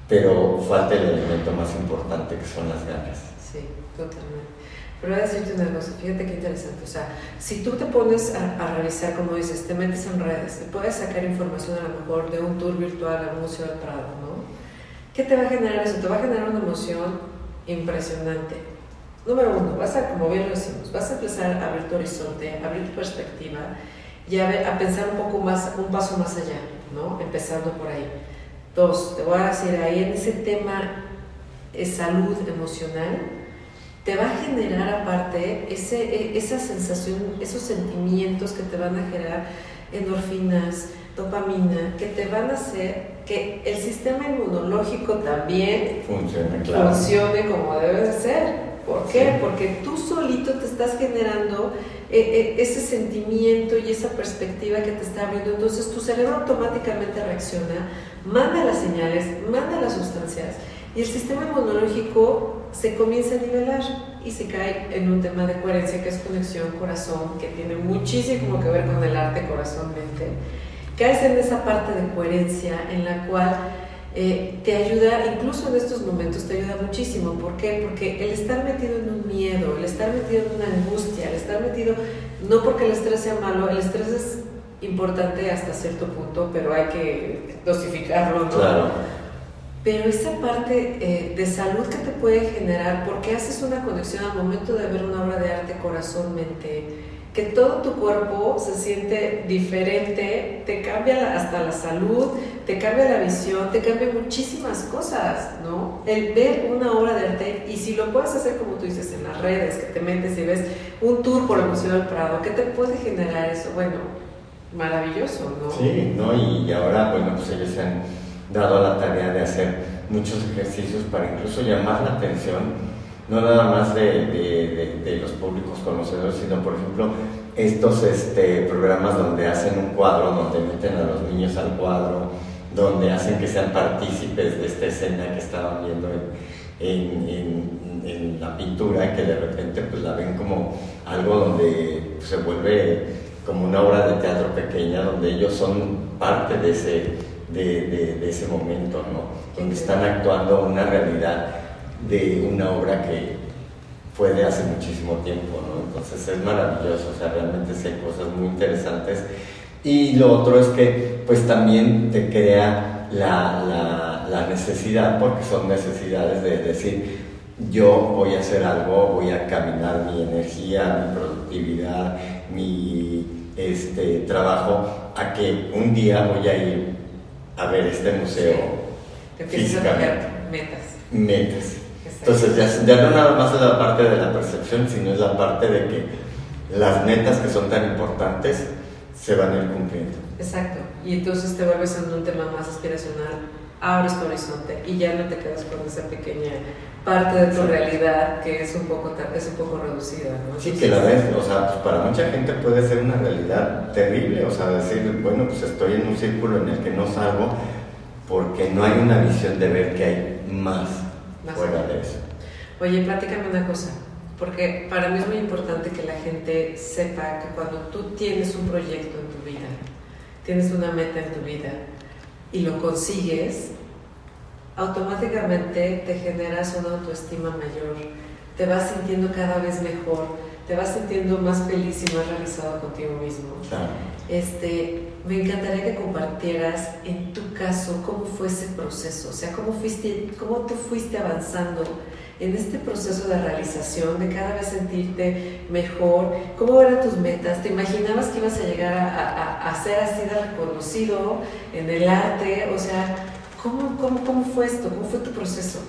pero falta el elemento más importante que son las ganas. Sí, totalmente. Pero voy a decirte una cosa, fíjate qué interesante. O sea, si tú te pones a, a, revisar, como dices, te metes en redes, te puedes sacar información a lo mejor de un tour virtual al Museo del Prado, ¿no? ¿Qué te va a generar eso? Te va a generar una emoción impresionante Número uno, vas a, como bien lo decimos, vas a empezar a abrir tu horizonte, a abrir tu perspectiva y a, pensar un poco más, un paso más allá, ¿no? Empezando por ahí. Dos, te voy a decir ahí en ese tema de salud emocional, te va a generar aparte ese, e, esa sensación, esos sentimientos que te van a generar endorfinas, dopamina, que te van a hacer que el sistema inmunológico también funcione, funcione como debe de ser. ¿Por qué? Porque tú solito te estás generando eh, eh, ese sentimiento y esa perspectiva que te está abriendo. Entonces tu cerebro automáticamente reacciona, manda las señales, manda las sustancias y el sistema inmunológico se comienza a nivelar y se cae en un tema de coherencia que es conexión corazón, que tiene muchísimo que ver con el arte corazón-mente. Caes en esa parte de coherencia en la cual eh, te ayuda, incluso en estos momentos, te ayuda muchísimo. ¿Por qué? Porque el estar metido en un miedo, el estar metido en una angustia, el estar metido, no porque el estrés sea malo, el estrés es importante hasta cierto punto, pero hay que dosificarlo, ¿no? Claro. Pero esa parte eh, de salud que te puede generar, porque haces una conexión al momento de ver una obra de arte corazón-mente, que todo tu cuerpo se siente diferente, te cambia hasta la salud, te cambia la visión, te cambia muchísimas cosas, ¿no? El ver una obra de arte, y si lo puedes hacer como tú dices en las redes, que te metes y ves un tour por el Museo del Prado, ¿qué te puede generar eso? Bueno, maravilloso, ¿no? Sí, ¿no? Y ahora, bueno, pues ellos se han dado la tarea de hacer muchos ejercicios para incluso llamar la atención no nada más de, los públicos conocedores, sino por ejemplo estos este, programas donde hacen un cuadro, donde meten a los niños al cuadro, donde hacen que sean partícipes de esta escena que estaban viendo en, la pintura, que de repente pues la ven como algo donde se vuelve como una obra de teatro pequeña, donde ellos son parte de ese, de, ese momento, ¿no? donde están actuando una realidad de una obra que fue de hace muchísimo tiempo, ¿no? Entonces es maravilloso, o sea, realmente sí hay cosas muy interesantes. Y lo otro es que pues también te crea la, la, la necesidad, porque son necesidades de decir, yo voy a hacer algo, voy a caminar mi energía, mi productividad, mi este, trabajo, a que un día voy a ir a ver este museo físicamente. metas. Metas. Entonces ya, ya, no nada más es la parte de la percepción, sino es la parte de que las metas que son tan importantes se van a ir cumpliendo. Exacto. Y entonces te vuelves en un tema más aspiracional abres tu horizonte y ya no te quedas con esa pequeña parte de tu realidad que es un poco, es un poco reducida. ¿no? Sí, que la ves, o sea, pues para mucha gente puede ser una realidad terrible, o sea, decir, bueno, pues estoy en un círculo en el que no salgo porque no hay una visión de ver que hay más, fuera de eso. Oye, platícame una cosa, porque para mí es muy importante que la gente sepa que cuando tú tienes un proyecto en tu vida, tienes una meta en tu vida y lo consigues, automáticamente te generas una autoestima mayor, te vas sintiendo cada vez mejor, te vas sintiendo más feliz y más realizado contigo mismo. Este, me encantaría que compartieras en tu caso cómo fue ese proceso, o sea, cómo, fuiste, cómo tú fuiste avanzando en este proceso de realización, de cada vez sentirte mejor, cómo eran tus metas, te imaginabas que ibas a llegar a, ser así de reconocido en el arte, o sea, ¿Cómo, cómo, cómo fue esto? ¿Cómo fue tu proceso?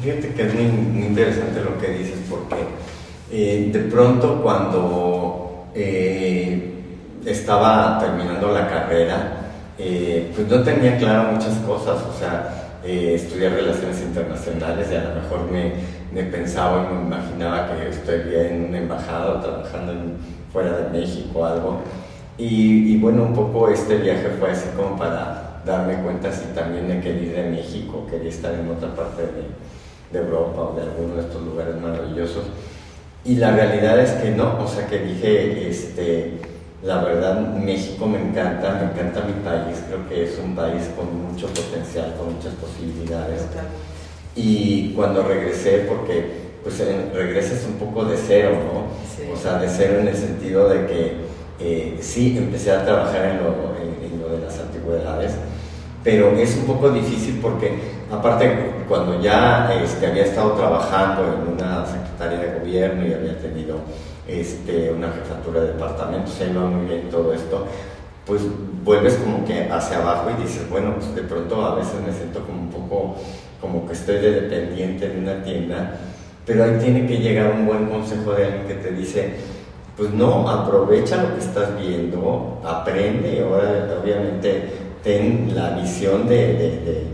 Fíjate que es muy, interesante lo que dices porque eh, de pronto cuando eh, estaba terminando la carrera, eh, pues no tenía claro muchas cosas, o sea, estudiar relaciones internacionales y a lo mejor me, me, pensaba y me imaginaba que estaría en una embajada o trabajando fuera de México o algo. Y, y bueno, un poco este viaje fue así como para darme cuenta si también me quería ir de México, quería estar en otra parte de, de, Europa o de alguno de estos lugares maravillosos. Y la realidad es que no, o sea que dije, este, la verdad México me encanta, me encanta mi país, creo que es un país con mucho potencial, con muchas posibilidades. Y cuando regresé, porque pues regresas un poco de cero, ¿no? O sea, de cero en el sentido de que eh, sí, empecé a trabajar en lo, en lo de las antigüedades, pero es un poco difícil porque aparte cuando ya este, había estado trabajando en una secretaria de gobierno y había tenido este, una jefatura de departamento, se iba muy bien todo esto, pues vuelves como que hacia abajo y dices, bueno, pues de pronto a veces me siento como un poco como que estoy de dependiente de una tienda, pero ahí tiene que llegar un buen consejo de alguien que te dice, pues no, aprovecha lo que estás viendo, aprende, ahora obviamente ten la visión de,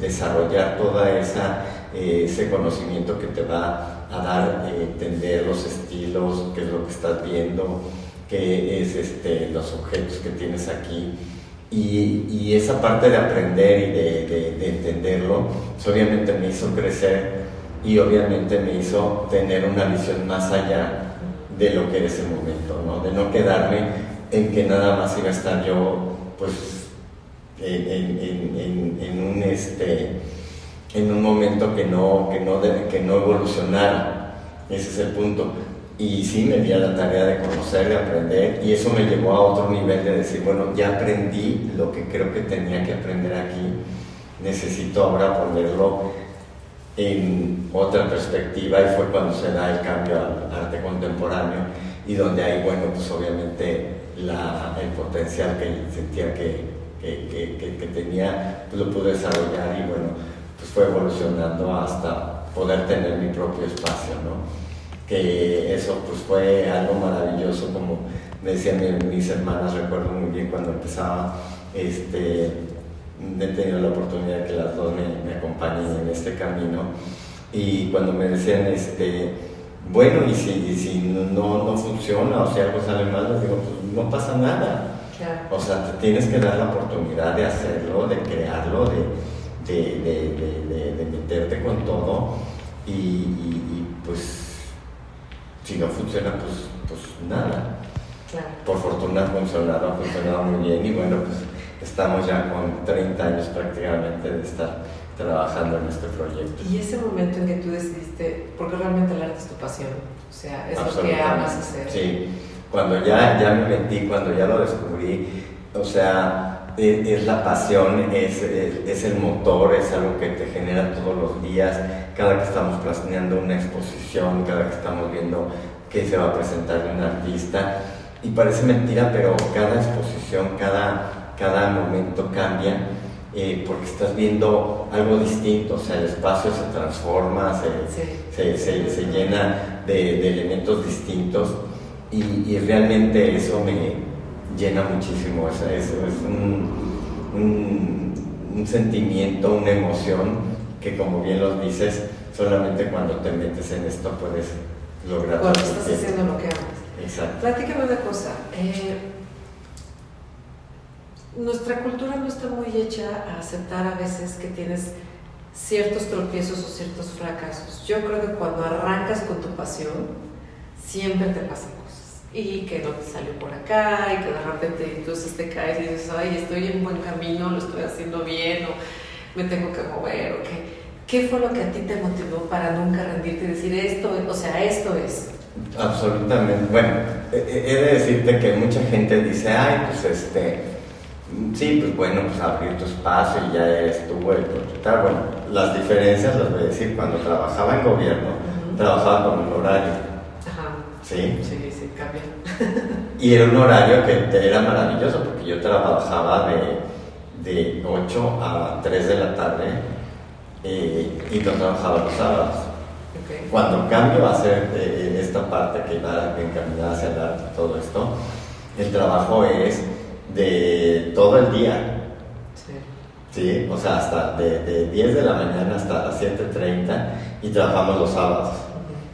desarrollar toda esa eh, ese conocimiento que te va a dar eh, entender los estilos, qué es lo que estás viendo, qué es este, los objetos que tienes aquí. Y, esa parte de aprender y de, entenderlo, pues, obviamente me hizo crecer y obviamente me hizo tener una visión más allá de lo que era ese momento, ¿no? de no quedarme en que nada más iba a estar yo pues en, un este en un momento que no, que no, que no evolucionara. Ese es el punto. Y sí me di a la tarea de conocer, de aprender, y eso me llevó a otro nivel de decir, bueno, ya aprendí lo que creo que tenía que aprender aquí, necesito ahora ponerlo en otra perspectiva, y fue cuando se da el cambio al arte contemporáneo, y donde hay, bueno, pues obviamente el potencial que sentía que, que, tenía, pues lo pude desarrollar y bueno, fue evolucionando hasta poder tener mi propio espacio, ¿no? Que eso pues fue algo maravilloso, como me decían mis hermanas, recuerdo muy bien cuando empezaba, este, he tenido la oportunidad de que las dos me, me acompañen en este camino y cuando me decían, este, bueno, y si, si no, no, funciona o si algo sale mal, les digo, pues no pasa nada. O sea, te tienes que dar la oportunidad de hacerlo, de crearlo, de, de, meterte con todo y, pues si no funciona, pues, pues nada. Por fortuna ha funcionado, ha funcionado muy bien y bueno, pues estamos ya con 30 años prácticamente de estar trabajando en este proyecto. Y ese momento en que tú decidiste, porque realmente el arte es tu pasión, o sea, es lo que amas hacer. Sí, cuando ya, ya me metí, cuando ya lo descubrí, o sea, es, la pasión, es, es, el motor, es algo que te genera todos los días, cada que estamos planeando una exposición, cada que estamos viendo qué se va a presentar de un artista. Y parece mentira, pero cada exposición, cada, cada momento cambia eh, porque estás viendo algo distinto, o sea, el espacio se transforma, se, se, se, llena de, de, elementos distintos y, y, realmente eso me llena muchísimo, es, es, es un, un, un sentimiento, una emoción que como bien lo dices, solamente cuando te metes en esto puedes lograr. Cuando estás haciendo lo que amas. Exacto. Platícame una cosa. Eh, nuestra cultura no está muy hecha a aceptar a veces que tienes ciertos tropiezos o ciertos fracasos. Yo creo que cuando arrancas con tu pasión, siempre te cosas. Y que no te salió por acá, y que de repente entonces te caes y dices, ay, estoy en buen camino, lo estoy haciendo bien, o me tengo que mover, o qué. ¿Qué fue lo que a ti te motivó para nunca rendirte y decir esto, o sea, esto es? Absolutamente. Bueno, he de decirte que mucha gente dice, ay, pues este, sí, pues bueno, pues abrir tu espacio y ya eres tú el propietario. Bueno, las diferencias las voy a decir, cuando trabajaba en gobierno, trabajaba con un horario. Ajá. Sí, sí, cambia. y era un horario que era maravilloso porque yo trabajaba de, de 8 a 3 de la tarde eh, y no trabajaba los sábados. Cuando cambio a hacer eh, esta parte que va encaminada hacia el arte y todo esto, el trabajo es de todo el día. Sí. O sea, hasta de, 10 de la mañana hasta las 7.30 y trabajamos los sábados.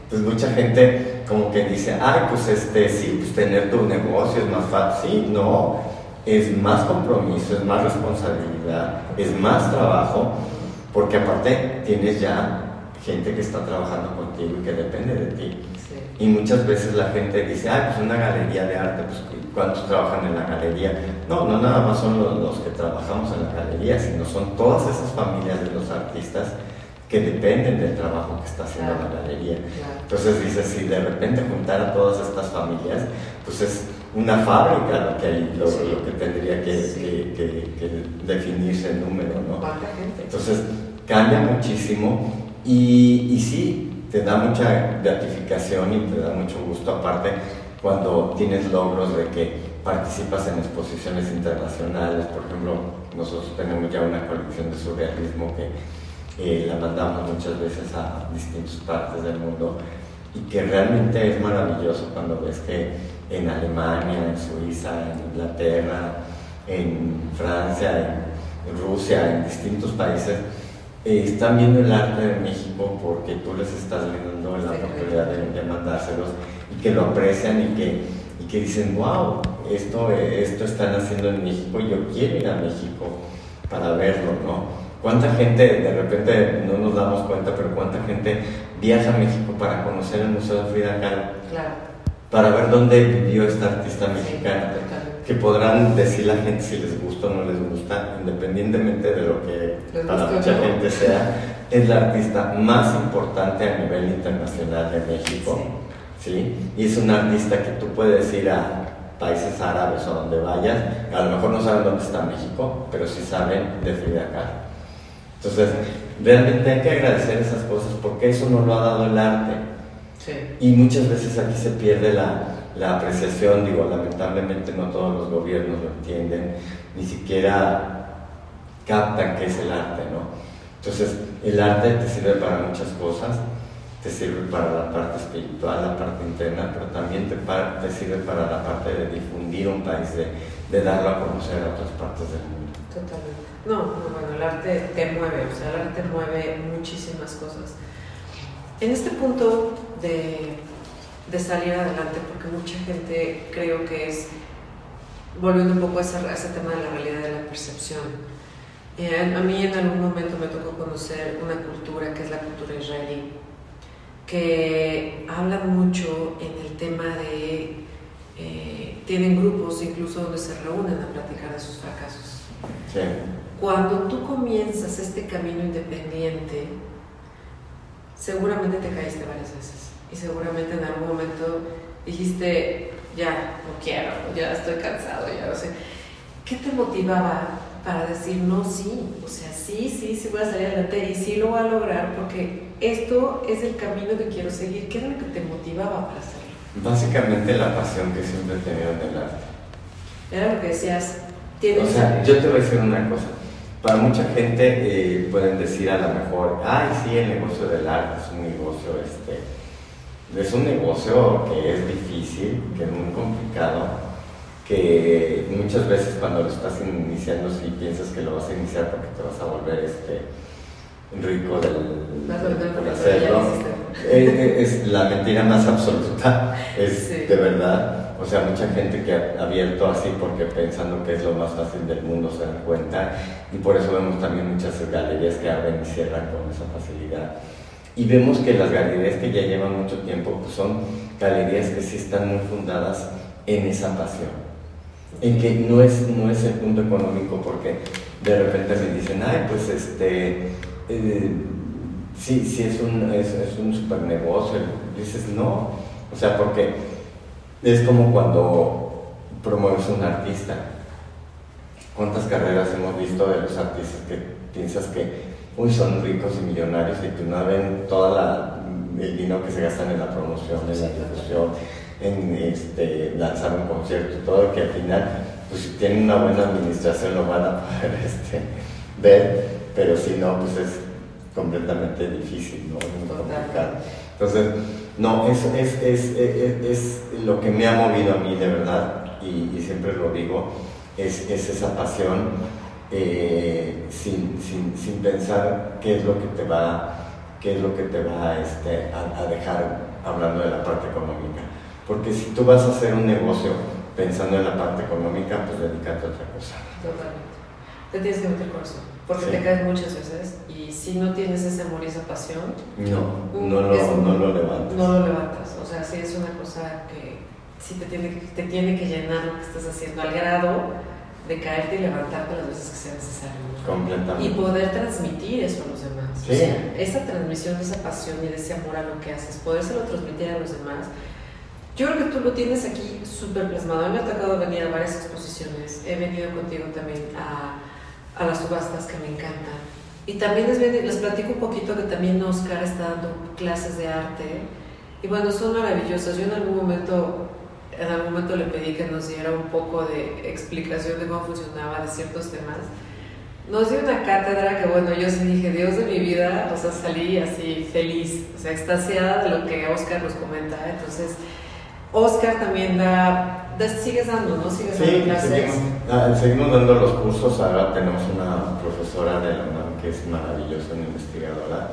Pues mucha gente como que dice, ay, pues este, sí, pues tener tu negocio es más fácil. Sí, no, es más compromiso, es más responsabilidad, es más trabajo porque aparte tienes ya gente que está trabajando contigo y que depende de ti. Y muchas veces la gente dice, ah, pues una galería de arte, pues ¿cuántos trabajan en la galería? No, no nada más son los, que trabajamos en la galería, sino son todas esas familias de los artistas que dependen del trabajo que está haciendo la galería. Entonces dices, si de repente juntar a todas estas familias, pues es una fábrica lo que, hay, lo, que tendría que, que, definirse el número, ¿no? Entonces cambia muchísimo y, y sí, te da mucha gratificación y te da mucho gusto, aparte cuando tienes logros de que participas en exposiciones internacionales, por ejemplo, nosotros tenemos ya una colección de surrealismo que eh, la mandamos muchas veces a distintas partes del mundo y que realmente es maravilloso cuando ves que en Alemania, en Suiza, en Inglaterra, en Francia, en Rusia, en distintos países, eh, están viendo el arte de México porque tú les estás dando la oportunidad de, mandárselos y que lo aprecian y que, y que dicen, wow, esto, esto están haciendo en México, yo quiero ir a México para verlo, ¿no? ¿Cuánta gente, de repente no nos damos cuenta, pero cuánta gente viaja a México para conocer el Museo de Frida Kahlo? Claro. Para ver dónde vivió esta artista mexicana. que podrán decir la gente si les gusta o no les gusta, independientemente de lo que para mucha gente sea, es la artista más importante a nivel internacional de México. ¿sí? Y es una artista que tú puedes ir a países árabes o donde vayas, a lo mejor no saben dónde está México, pero sí saben de Frida Kahlo. Entonces, realmente hay que agradecer esas cosas porque eso nos lo ha dado el arte. Y muchas veces aquí se pierde la, la, apreciación, digo, lamentablemente no todos los gobiernos lo entienden, ni siquiera captan qué es el arte, ¿no? Entonces, el arte te sirve para muchas cosas, te sirve para la parte espiritual, la parte interna, pero también te, te sirve para la parte de difundir un país, de, de darlo a conocer a otras partes del mundo. Totalmente. No, bueno, el arte te mueve, o sea, el arte mueve muchísimas cosas. En este punto de, salir adelante, porque mucha gente creo que es, volviendo un poco a ese, ese tema de la realidad de la percepción, eh, a mí en algún momento me tocó conocer una cultura que es la cultura israelí, que habla mucho en el tema de, eh, tienen grupos incluso donde se reúnen a platicar de sus fracasos. Sí. Cuando tú comienzas este camino independiente, seguramente te caíste varias veces y seguramente en algún momento dijiste, ya, no quiero, ya estoy cansado, ya no sé. ¿Qué te motivaba para decir, no, sí, o sea, sí, sí, sí voy a salir adelante y sí lo voy a lograr porque esto es el camino que quiero seguir? ¿Qué era lo que te motivaba para hacerlo? Básicamente la pasión que siempre he tenido en el arte. Era lo que decías, tienes... O sea, yo te voy a decir una cosa para mucha gente eh, pueden decir a lo mejor, ay, sí, el negocio del arte es un negocio, este, es un negocio que es difícil, que es muy complicado, que muchas veces cuando lo estás iniciando, si piensas que lo vas a iniciar porque te vas a volver este rico del, hacerlo, es, la mentira más absoluta, es de verdad. O sea, mucha gente que ha abierto así porque pensando que es lo más fácil del mundo se dan cuenta. Y por eso vemos también muchas galerías que abren y cierran con esa facilidad. Y vemos que las galerías que ya llevan mucho tiempo pues son galerías que sí están muy fundadas en esa pasión, en que no es, no es el punto económico porque de repente me dicen, ay, pues este, eh, sí, sí es un, es, es un super negocio, dices, no, o sea, porque es como cuando promueves a un artista. ¿Cuántas carreras hemos visto de los artistas que piensas que uy, son ricos y millonarios y que no ven todo el dinero que se gastan en la promoción, en la difusión, en este, lanzar un concierto todo, que al final, pues si tienen una buena administración lo van a poder este, ver, pero si no, pues es completamente difícil, ¿no? Muy complicado. Entonces, no, es, es, es, es, lo que me ha movido a mí de verdad, y, siempre lo digo, es, esa pasión eh, sin, sin, sin, pensar qué es lo que te va, qué es lo que te va este, a, dejar hablando de la parte económica. Porque si tú vas a hacer un negocio pensando en la parte económica, pues dedícate a otra cosa. Totalmente. Te tienes que meter corazón, porque te caes muchas veces y si no tienes ese amor y esa pasión, no, no lo, no lo levantas. No lo levantas. O sea, sí es una cosa que sí te tiene, te tiene que llenar lo que estás haciendo al grado de caerte y levantarte las veces que sea necesario. Completamente. Y poder transmitir eso a los demás. Sí. O sea, esa transmisión de esa pasión y de ese amor a lo que haces, podérselo transmitir a los demás. Yo creo que tú lo tienes aquí súper plasmado. A mí me ha tocado venir a varias exposiciones. He venido contigo también a, a las subastas que me encantan. Y también les, les platico un poquito que también Oscar está dando clases de arte. Y bueno, son maravillosas. Yo en algún momento en algún momento le pedí que nos diera un poco de explicación de cómo funcionaba de ciertos temas. Nos dio una cátedra que, bueno, yo sí dije, Dios de mi vida, o sea, salí así feliz, o sea, extasiada de lo que Oscar nos comenta. Entonces, Oscar también da, da sigues dando, ¿no? Sigues dando clases. Seguimos, ah, seguimos dando los cursos, ahora tenemos una profesora de la UNAM que es maravillosa, una investigadora,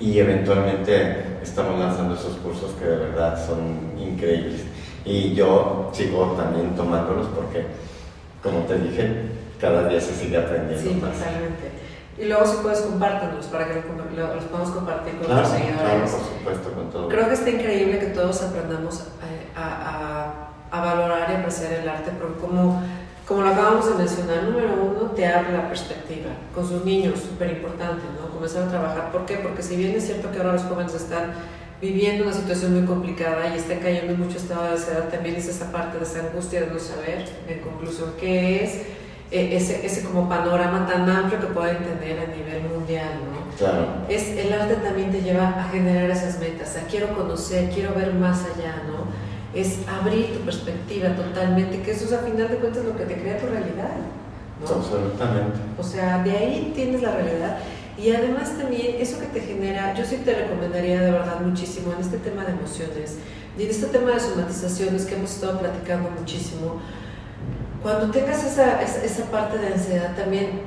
y eventualmente estamos lanzando esos cursos que de verdad son increíbles y yo sigo también tomándolos porque, como te dije, cada día se sigue aprendiendo sí, más. totalmente. Y luego si puedes compártenos para que los podamos compartir con los seguidores. Claro, por supuesto, con todo. Creo que está increíble que todos aprendamos a, a, a valorar y apreciar el arte, porque como, como lo acabamos de mencionar, número uno, te abre la perspectiva. Con sus niños, súper importante, ¿no? Comenzar a trabajar. ¿Por qué? Porque si bien es cierto que ahora los jóvenes están viviendo una situación muy complicada y está cayendo en mucho estado de ansiedad, también es esa parte de esa angustia de no saber, en conclusión, qué es eh, ese, ese como panorama tan amplio que pueden tener a nivel mundial, ¿no? Claro. Es, el arte también te lleva a generar esas metas, a quiero conocer, quiero ver más allá, ¿no? Es abrir tu perspectiva totalmente, que eso es a final de cuentas lo que te crea tu realidad. ¿no? Absolutamente. O sea, de ahí tienes la realidad y además también eso que te genera, yo sí te recomendaría de verdad muchísimo en este tema de emociones y en este tema de somatizaciones que hemos estado platicando muchísimo, cuando tengas esa, esa, parte de ansiedad también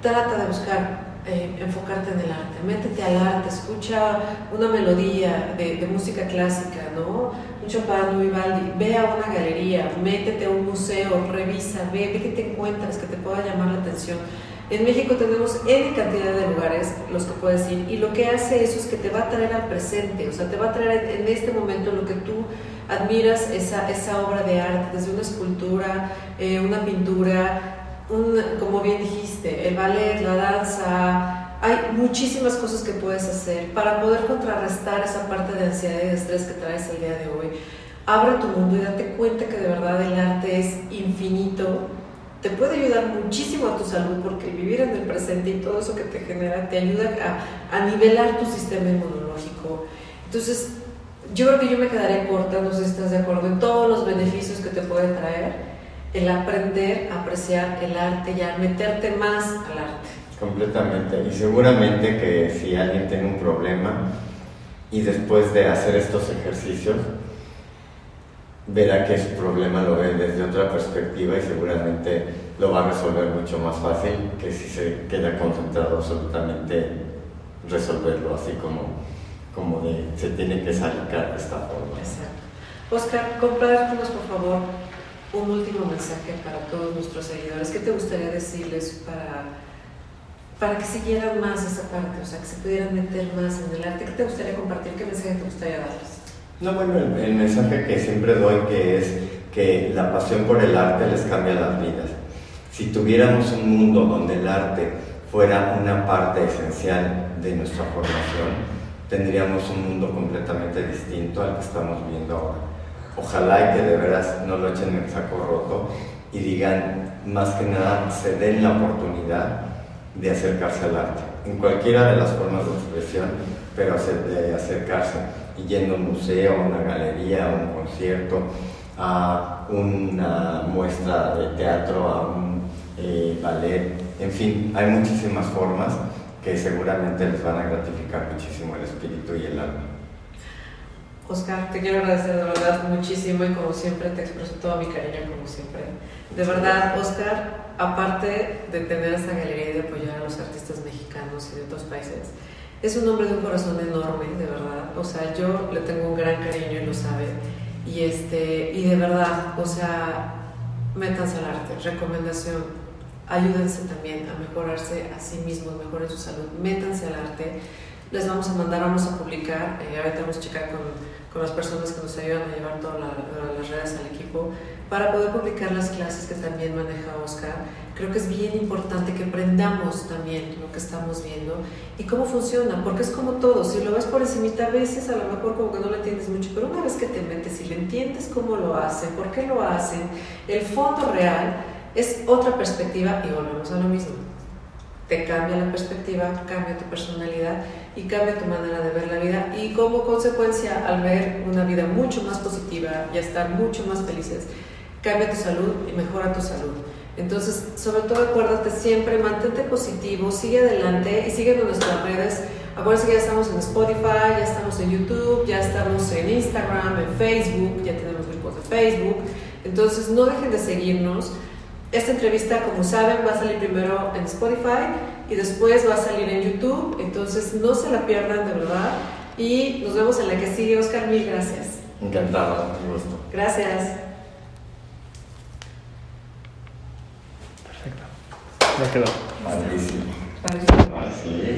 trata de buscar eh, enfocarte en el arte, métete al arte, escucha una melodía de, de música clásica, ¿no? Un Chopin, Vivaldi, ve a una galería, métete a un museo, revisa, ve, ve qué te encuentras que te pueda llamar la atención en México tenemos N cantidad de lugares los que puedes ir y lo que hace eso es que te va a traer al presente, o sea, te va a traer en este momento lo que tú admiras, esa, esa obra de arte, desde una escultura, eh, una pintura, un, como bien dijiste, el ballet, la danza, hay muchísimas cosas que puedes hacer para poder contrarrestar esa parte de ansiedad y de estrés que traes el día de hoy. Abre tu mundo y date cuenta que de verdad el arte es infinito te puede ayudar muchísimo a tu salud porque vivir en el presente y todo eso que te genera te ayuda a, a nivelar tu sistema inmunológico. Entonces, yo creo que yo me quedaría corta, no sé si estás de acuerdo, en todos los beneficios que te puede traer el aprender a apreciar el arte y a meterte más al arte. Completamente. Y seguramente que si alguien tiene un problema y después de hacer estos ejercicios, verá que su problema lo ve desde otra perspectiva y seguramente lo va a resolver mucho más fácil que si se queda concentrado absolutamente en resolverlo así como, como de, se tiene que sacar de esta forma. Exacto. Oscar, compártenos por favor un último mensaje para todos nuestros seguidores. ¿Qué te gustaría decirles para, para que siguieran más esa parte, o sea, que se pudieran meter más en el arte? ¿Qué te gustaría compartir? ¿Qué mensaje te gustaría darles? No, bueno, el, el mensaje que siempre doy que es que la pasión por el arte les cambia las vidas. Si tuviéramos un mundo donde el arte fuera una parte esencial de nuestra formación, tendríamos un mundo completamente distinto al que estamos viendo ahora. Ojalá y que de veras no lo echen en saco roto y digan, más que nada, se den la oportunidad de acercarse al arte, en cualquiera de las formas de expresión, pero de acercarse, y yendo a un museo, a una galería, a un concierto, a una muestra de teatro, a un eh, ballet, en fin, hay muchísimas formas que seguramente les van a gratificar muchísimo el espíritu y el alma. Oscar, te quiero agradecer de verdad muchísimo y como siempre te expreso todo mi cariño como siempre. De verdad, Oscar, aparte de tener esta galería y de apoyar a los artistas mexicanos y de otros países, es un hombre de un corazón enorme, de verdad. O sea, yo le tengo un gran cariño y lo sabe. Y, este, y de verdad, o sea, métanse al arte, recomendación, ayúdense también a mejorarse a sí mismos, mejoren su salud, métanse al arte. Les vamos a mandar, vamos a publicar, eh, ahorita vamos a checar con, con, las personas que nos ayudan a llevar todas la, las redes al equipo, para poder publicar las clases que también maneja Oscar. Creo que es bien importante que aprendamos también lo que estamos viendo y cómo funciona, porque es como todo, si lo ves por encimita a veces a lo mejor como que no lo entiendes mucho, pero una vez que te metes y le entiendes cómo lo hacen, por qué lo hacen, el fondo real, es otra perspectiva y volvemos a lo mismo. Te cambia la perspectiva, cambia tu personalidad y cambia tu manera de ver la vida y como consecuencia al ver una vida mucho más positiva y estar mucho más felices, cambia tu salud y mejora tu salud. Entonces, sobre todo acuérdate siempre, mantente positivo, sigue adelante y sigue en nuestras redes. Acuérdense que ya estamos en Spotify, ya estamos en YouTube, ya estamos en Instagram, en Facebook, ya tenemos grupos de Facebook. Entonces, no dejen de seguirnos. Esta entrevista, como saben, va a salir primero en Spotify y después va a salir en YouTube. Entonces, no se la pierdan de verdad. Y nos vemos en la que sigue. Oscar, mil gracias. Encantado, un gusto. Gracias. Perfecto. Ya quedó. Malísimo. Así